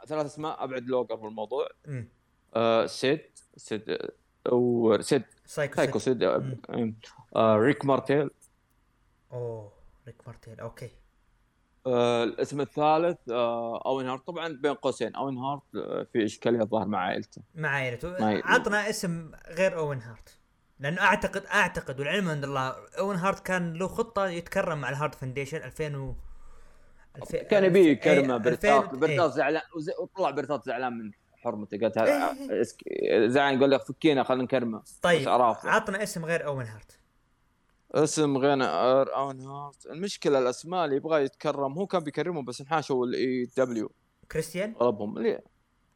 B: ثلاث أسماء أبعد لوجر في الموضوع. آه سيد سيد أو سيد
A: سايكو,
B: سايكو سيد. آه ريك مارتيل.
A: أوه ريك مارتيل. أوكي.
B: آه الاسم الثالث آه أوين هارت. طبعا بين قوسين. أوين هارت آه في إشكالية الظاهر مع عائلته.
A: مع عائلته. عطنا اسم غير أوين هارت. لأنه أعتقد أعتقد والعلم عند الله أوين هارت كان له خطة يتكرم مع الهارت فاونديشن 2000 و
B: الف... كان يبي يكرمه برت هارت برت هارت زعلان وطلع برت هارت زعلان من حرمته قالت. زعلان يقول لك فكينا خلينا نكرمه.
A: طيب عطنا اسم غير أوين هارت.
B: اسم غير أوين هارت. المشكلة الأسماء اللي يبغى يتكرم هو كان بيكرمه بس انحاشوا ال AEW.
A: كريستيان؟
B: اغلبهم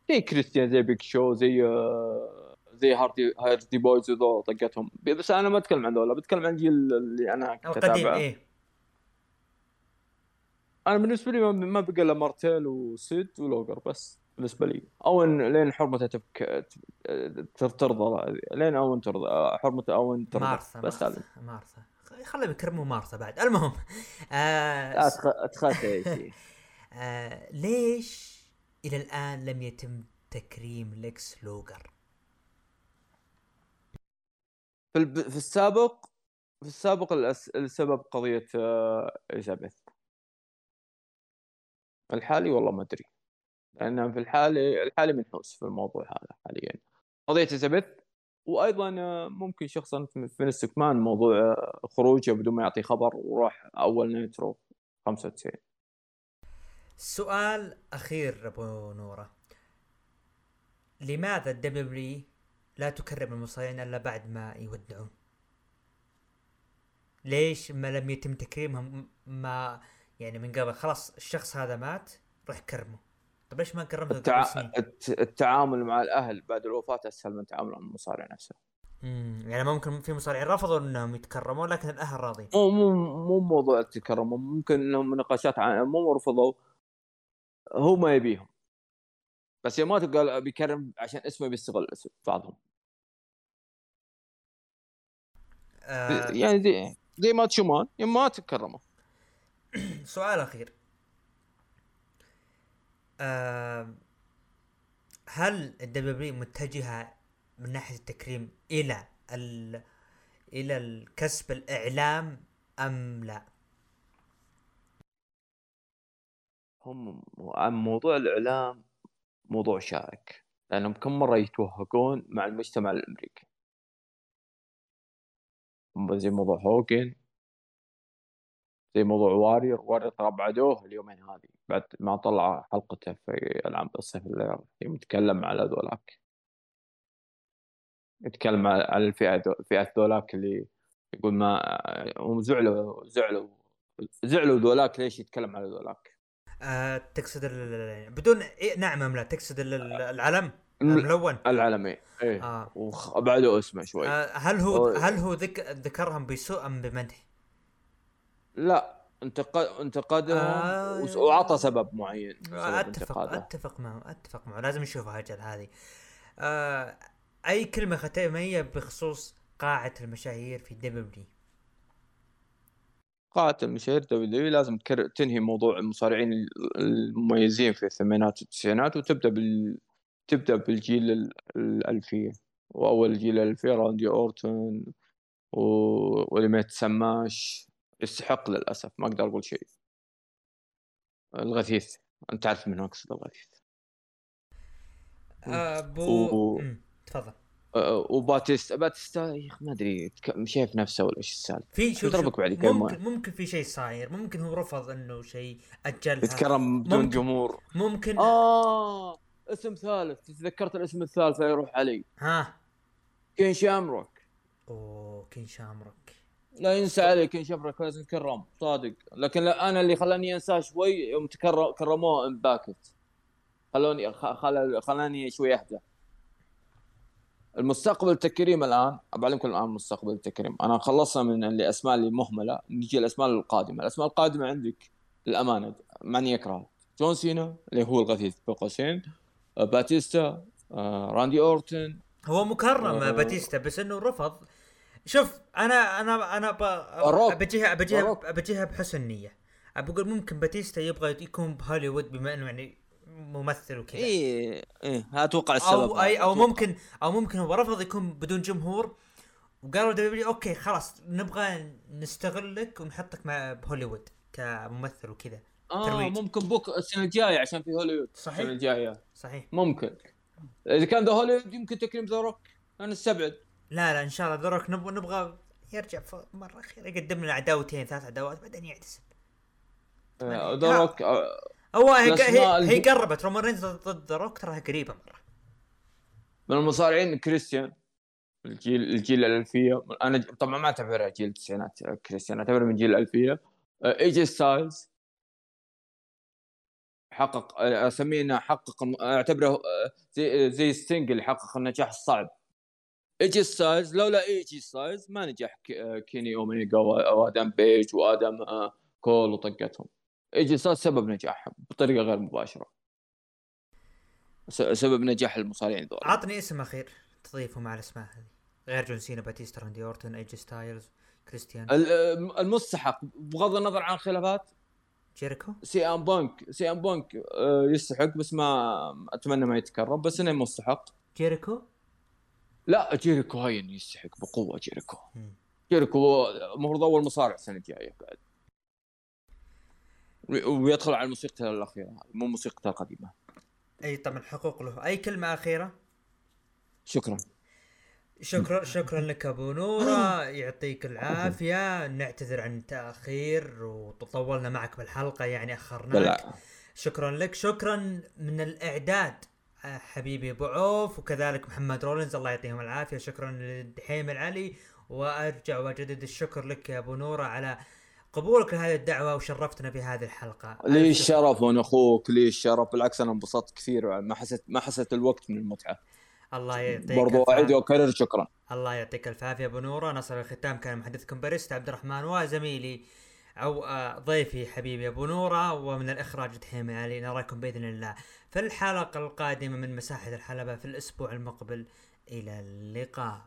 B: زي كريستيان زي بيك شو زي آه، زي هاردي هاردي بويز وذول طقتهم. بس أنا ما أتكلم عن ذولا بتكلم عن الجيل اللي أنا
A: القديم إيه.
B: أنا بالنسبة لي ما بقى إلا مارتيل وسيد ولوجر بس. بالنسبة لي. أوين لين حرمته تفك ترضى لين أوين ترضى حرمة أوين ترضى.
A: مارثا بس هذا مارثا خليهم يكرموا مارثا بعد. المهم
B: آه اتخذت شيء.
A: آه ليش إلى الآن لم يتم تكريم ليكس لوجر
B: في, الب... في السابق في السابق السبب قضية آه إليزابيث. الحالي والله ما أدري. لأن في الحالي الحالي منحوس في الموضوع هذا حاليا. قضية إليزابيث وأيضا ممكن شخصا في فينس مكمان موضوع خروجه بدون ما يعطي خبر وراح أول Nitro 95
A: سؤال أخير أبو نورة. لماذا ال W لا تكرم المصارعين إلا بعد ما يودعون؟ ليش ما لم يتم تكريمهم؟ ما يعني من قبل خلاص الشخص هذا مات روح كرمه. طيب ليش ما كرمته
B: التع... التعامل مع الأهل بعد الوفاة أسهل من التعامل مع المصارع نفسه.
A: امم يعني ممكن في مصارعين رفضوا إنهم يتكرموا لكن الأهل راضين
B: مو مو مو موضوع التكرم ممكن إنهم نقاشات عن مو رفضوا هو ما يبيهم. بس يوم ما قال بيكرم عشان اسمه بيستغل بعضهم. آه يعني زي زي ما تشومان يوم ما تكرموا.
A: سؤال أخير. آه هل الدبليو متجهة من ناحية التكريم إلى ال إلى الكسب الإعلام أم لا؟
B: هم موضوع الإعلام موضوع شائك لأنهم كم مرة يتوهقون مع المجتمع الأمريكي زي موضوع هوكن زي موضوع وارير وارير ترى اليومين هذه بعد ما طلع حلقته في العام الصيف اللي يتكلم على ذولاك. يتكلم على الفئة الفئات ذولاك اللي يقول ما هم زعلوا زعلوا زعلوا ذولاك ليش يتكلم على ذولاك؟
A: آه تقصد بدون إيه نعم أم لا تقصد العلم؟ الملون؟
B: العلمي إيه. آه. وبعده اسمه شوي.
A: آه هل هو هل هو ذك... ذكرهم بسوء أم بمدح؟
B: لا. انتقد انتقدهم آه. وعطى سبب معين سبب
A: اتفق انتقاده. أتفق معه أتفق معه. لازم نشوفها أجل هذه. آه أي كلمة ختامية بخصوص قاعة المشاهير في دبليو
B: قاعة المشاهير W لازم تنهي موضوع المصارعين المميزين في الثمانينات والتسعينات وتبدأ بال تبدأ بالجيل الألفية. وأول جيل الالفيه راندي أورتون و... واللي ما يتسماش. يستحق للأسف ما أقدر أقول شيء. الغثيث أنت تعرف من أقصد الغثيث.
A: ابو و... تفضل.
B: وباتيستا باتيستا يا أخي ما أدري شايف نفسه ولا إيش السالفة؟
A: في شوف ضربك بعد ممكن ممكن في شيء صاير ممكن هو رفض إنه شيء أجلها.
B: يتكرم بدون ممكن جمهور.
A: ممكن
B: آه اسم ثالث. تذكرت الاسم الثالث يروح علي.
A: ها.
B: كين شامروك.
A: أوه كين شامروك.
B: لا ينسى علي كين شامروك لازم يتكرم صادق. لكن لا أنا اللي خلاني أنساه شوي يوم كرموه Impact خلوني خل... خلاني شوي أهدى. المستقبل التكريم الآن. بعلمكم الآن مستقبل التكريم. أنا خلصنا من الاسماء اللي مهملة. نجي الأسماء القادمة. الأسماء القادمة عندك الامانه من يكره جون سينا اللي هو الغثيث بقوسين باتيستا آه، راندي أورتن.
A: هو مكرم آه باتيستا بس إنه رفض. شوف أنا أنا أنا بجيها بجيها بجيها بحسن نية. بقول ممكن باتيستا يبغى يكون بهوليوود بما إنه يعني ممثل وكذا.
B: اي اي أتوقع السبب.
A: أو أي أو ممكن أو ممكن هو رفض يكون بدون جمهور. وقالوا دبليو أوكي خلاص نبغى نستغلك ونحطك مع بهوليوود كممثل وكذا
B: آه ترويج. ممكن بوك السنة الجاية عشان في هوليوود.
A: صحيح.
B: السنة الجاية.
A: صحيح.
B: ممكن. إذا كان ذا هوليوود يمكن تكريم ذا روك. أنا أستبعد.
A: لا لا إن شاء الله ذا روك نبغى نبغى يرجع مرة أخيرة. يقدم لنا عداوتين ثلاث عداوات بعدين يعتزل.
B: ذا روك
A: هو هي, هي, هي قربت. رومان رينز ضد ذا روك تراها قريبة مرة.
B: من المصارعين كريستيان الجيل الجيل الألفية. أنا طبعا ما أعتبرها جيل التسعينات كريستيان اعتبره من جيل الألفية. ايجي ستايلز. حقق اسميه انه حقق أعتبره زي زي ستينج اللي حقق النجاح الصعب. ايجي ستايلز لولا ايجي ستايلز ما نجح كيني اوميجا وادم بيج وآدم كول وطقتهم. ايجي ستايلز سبب نجاحهم بطريقة غير مباشرة. سبب نجاح المصارعين ذول
A: عطني اسم أخير تضيفه مع الأسماء هذه. غير جون سينا باتيستا راندي اورتون ايجي ستايلز كريستيان
B: المستحق. بغض النظر عن الخلافات.
A: جيريكو.
B: سي ام بانك سي ام بانك يستحق بس ما أتمنى ما يتكرر بس إنه مستحق.
A: جيريكو.
B: لا جيريكو هاين يستحق بقوة جيريكو. جيريكو المفروض أول مصارع السنة الجاية بعد. ويدخل على موسيقته الأخيرة مو موسيقته القديمة.
A: أي طبعا حقوق له. أي كلمة أخيرة؟
B: شكرا.
A: شكرا شكرا لك أبو نورة. يعطيك العافية. نعتذر عن التاخير وطولنا معك بالحلقة يعني أخرناك. شكرا لك. شكرا من الإعداد. آه، حبيبي أبو عوف وكذلك محمد رولنز الله يعطيهم العافية. شكرا لدحيم العلي وأرجع وأجدد الشكر لك يا أبو نورة على قبولك لهذه الدعوة وشرفتنا في هذه الحلقة.
B: لي الشرف وأنا أخوك لي الشرف. بالعكس أنا انبسطت كثير ما حسيت ما حسيت الوقت من المتعة.
A: الله يعطيك
B: برضو أعيد وأكرر شكرا.
A: الله يعطيك العافيه أبو نورة. نصر الختام كان محدثكم باريستا عبد الرحمن وزميلي أو آه، ضيفي حبيبي أبو نورة ومن الإخراج دحيم علي. نراكم بإذن الله. في الحلقة القادمة من مساحة الحلبة في الأسبوع المقبل. إلى اللقاء.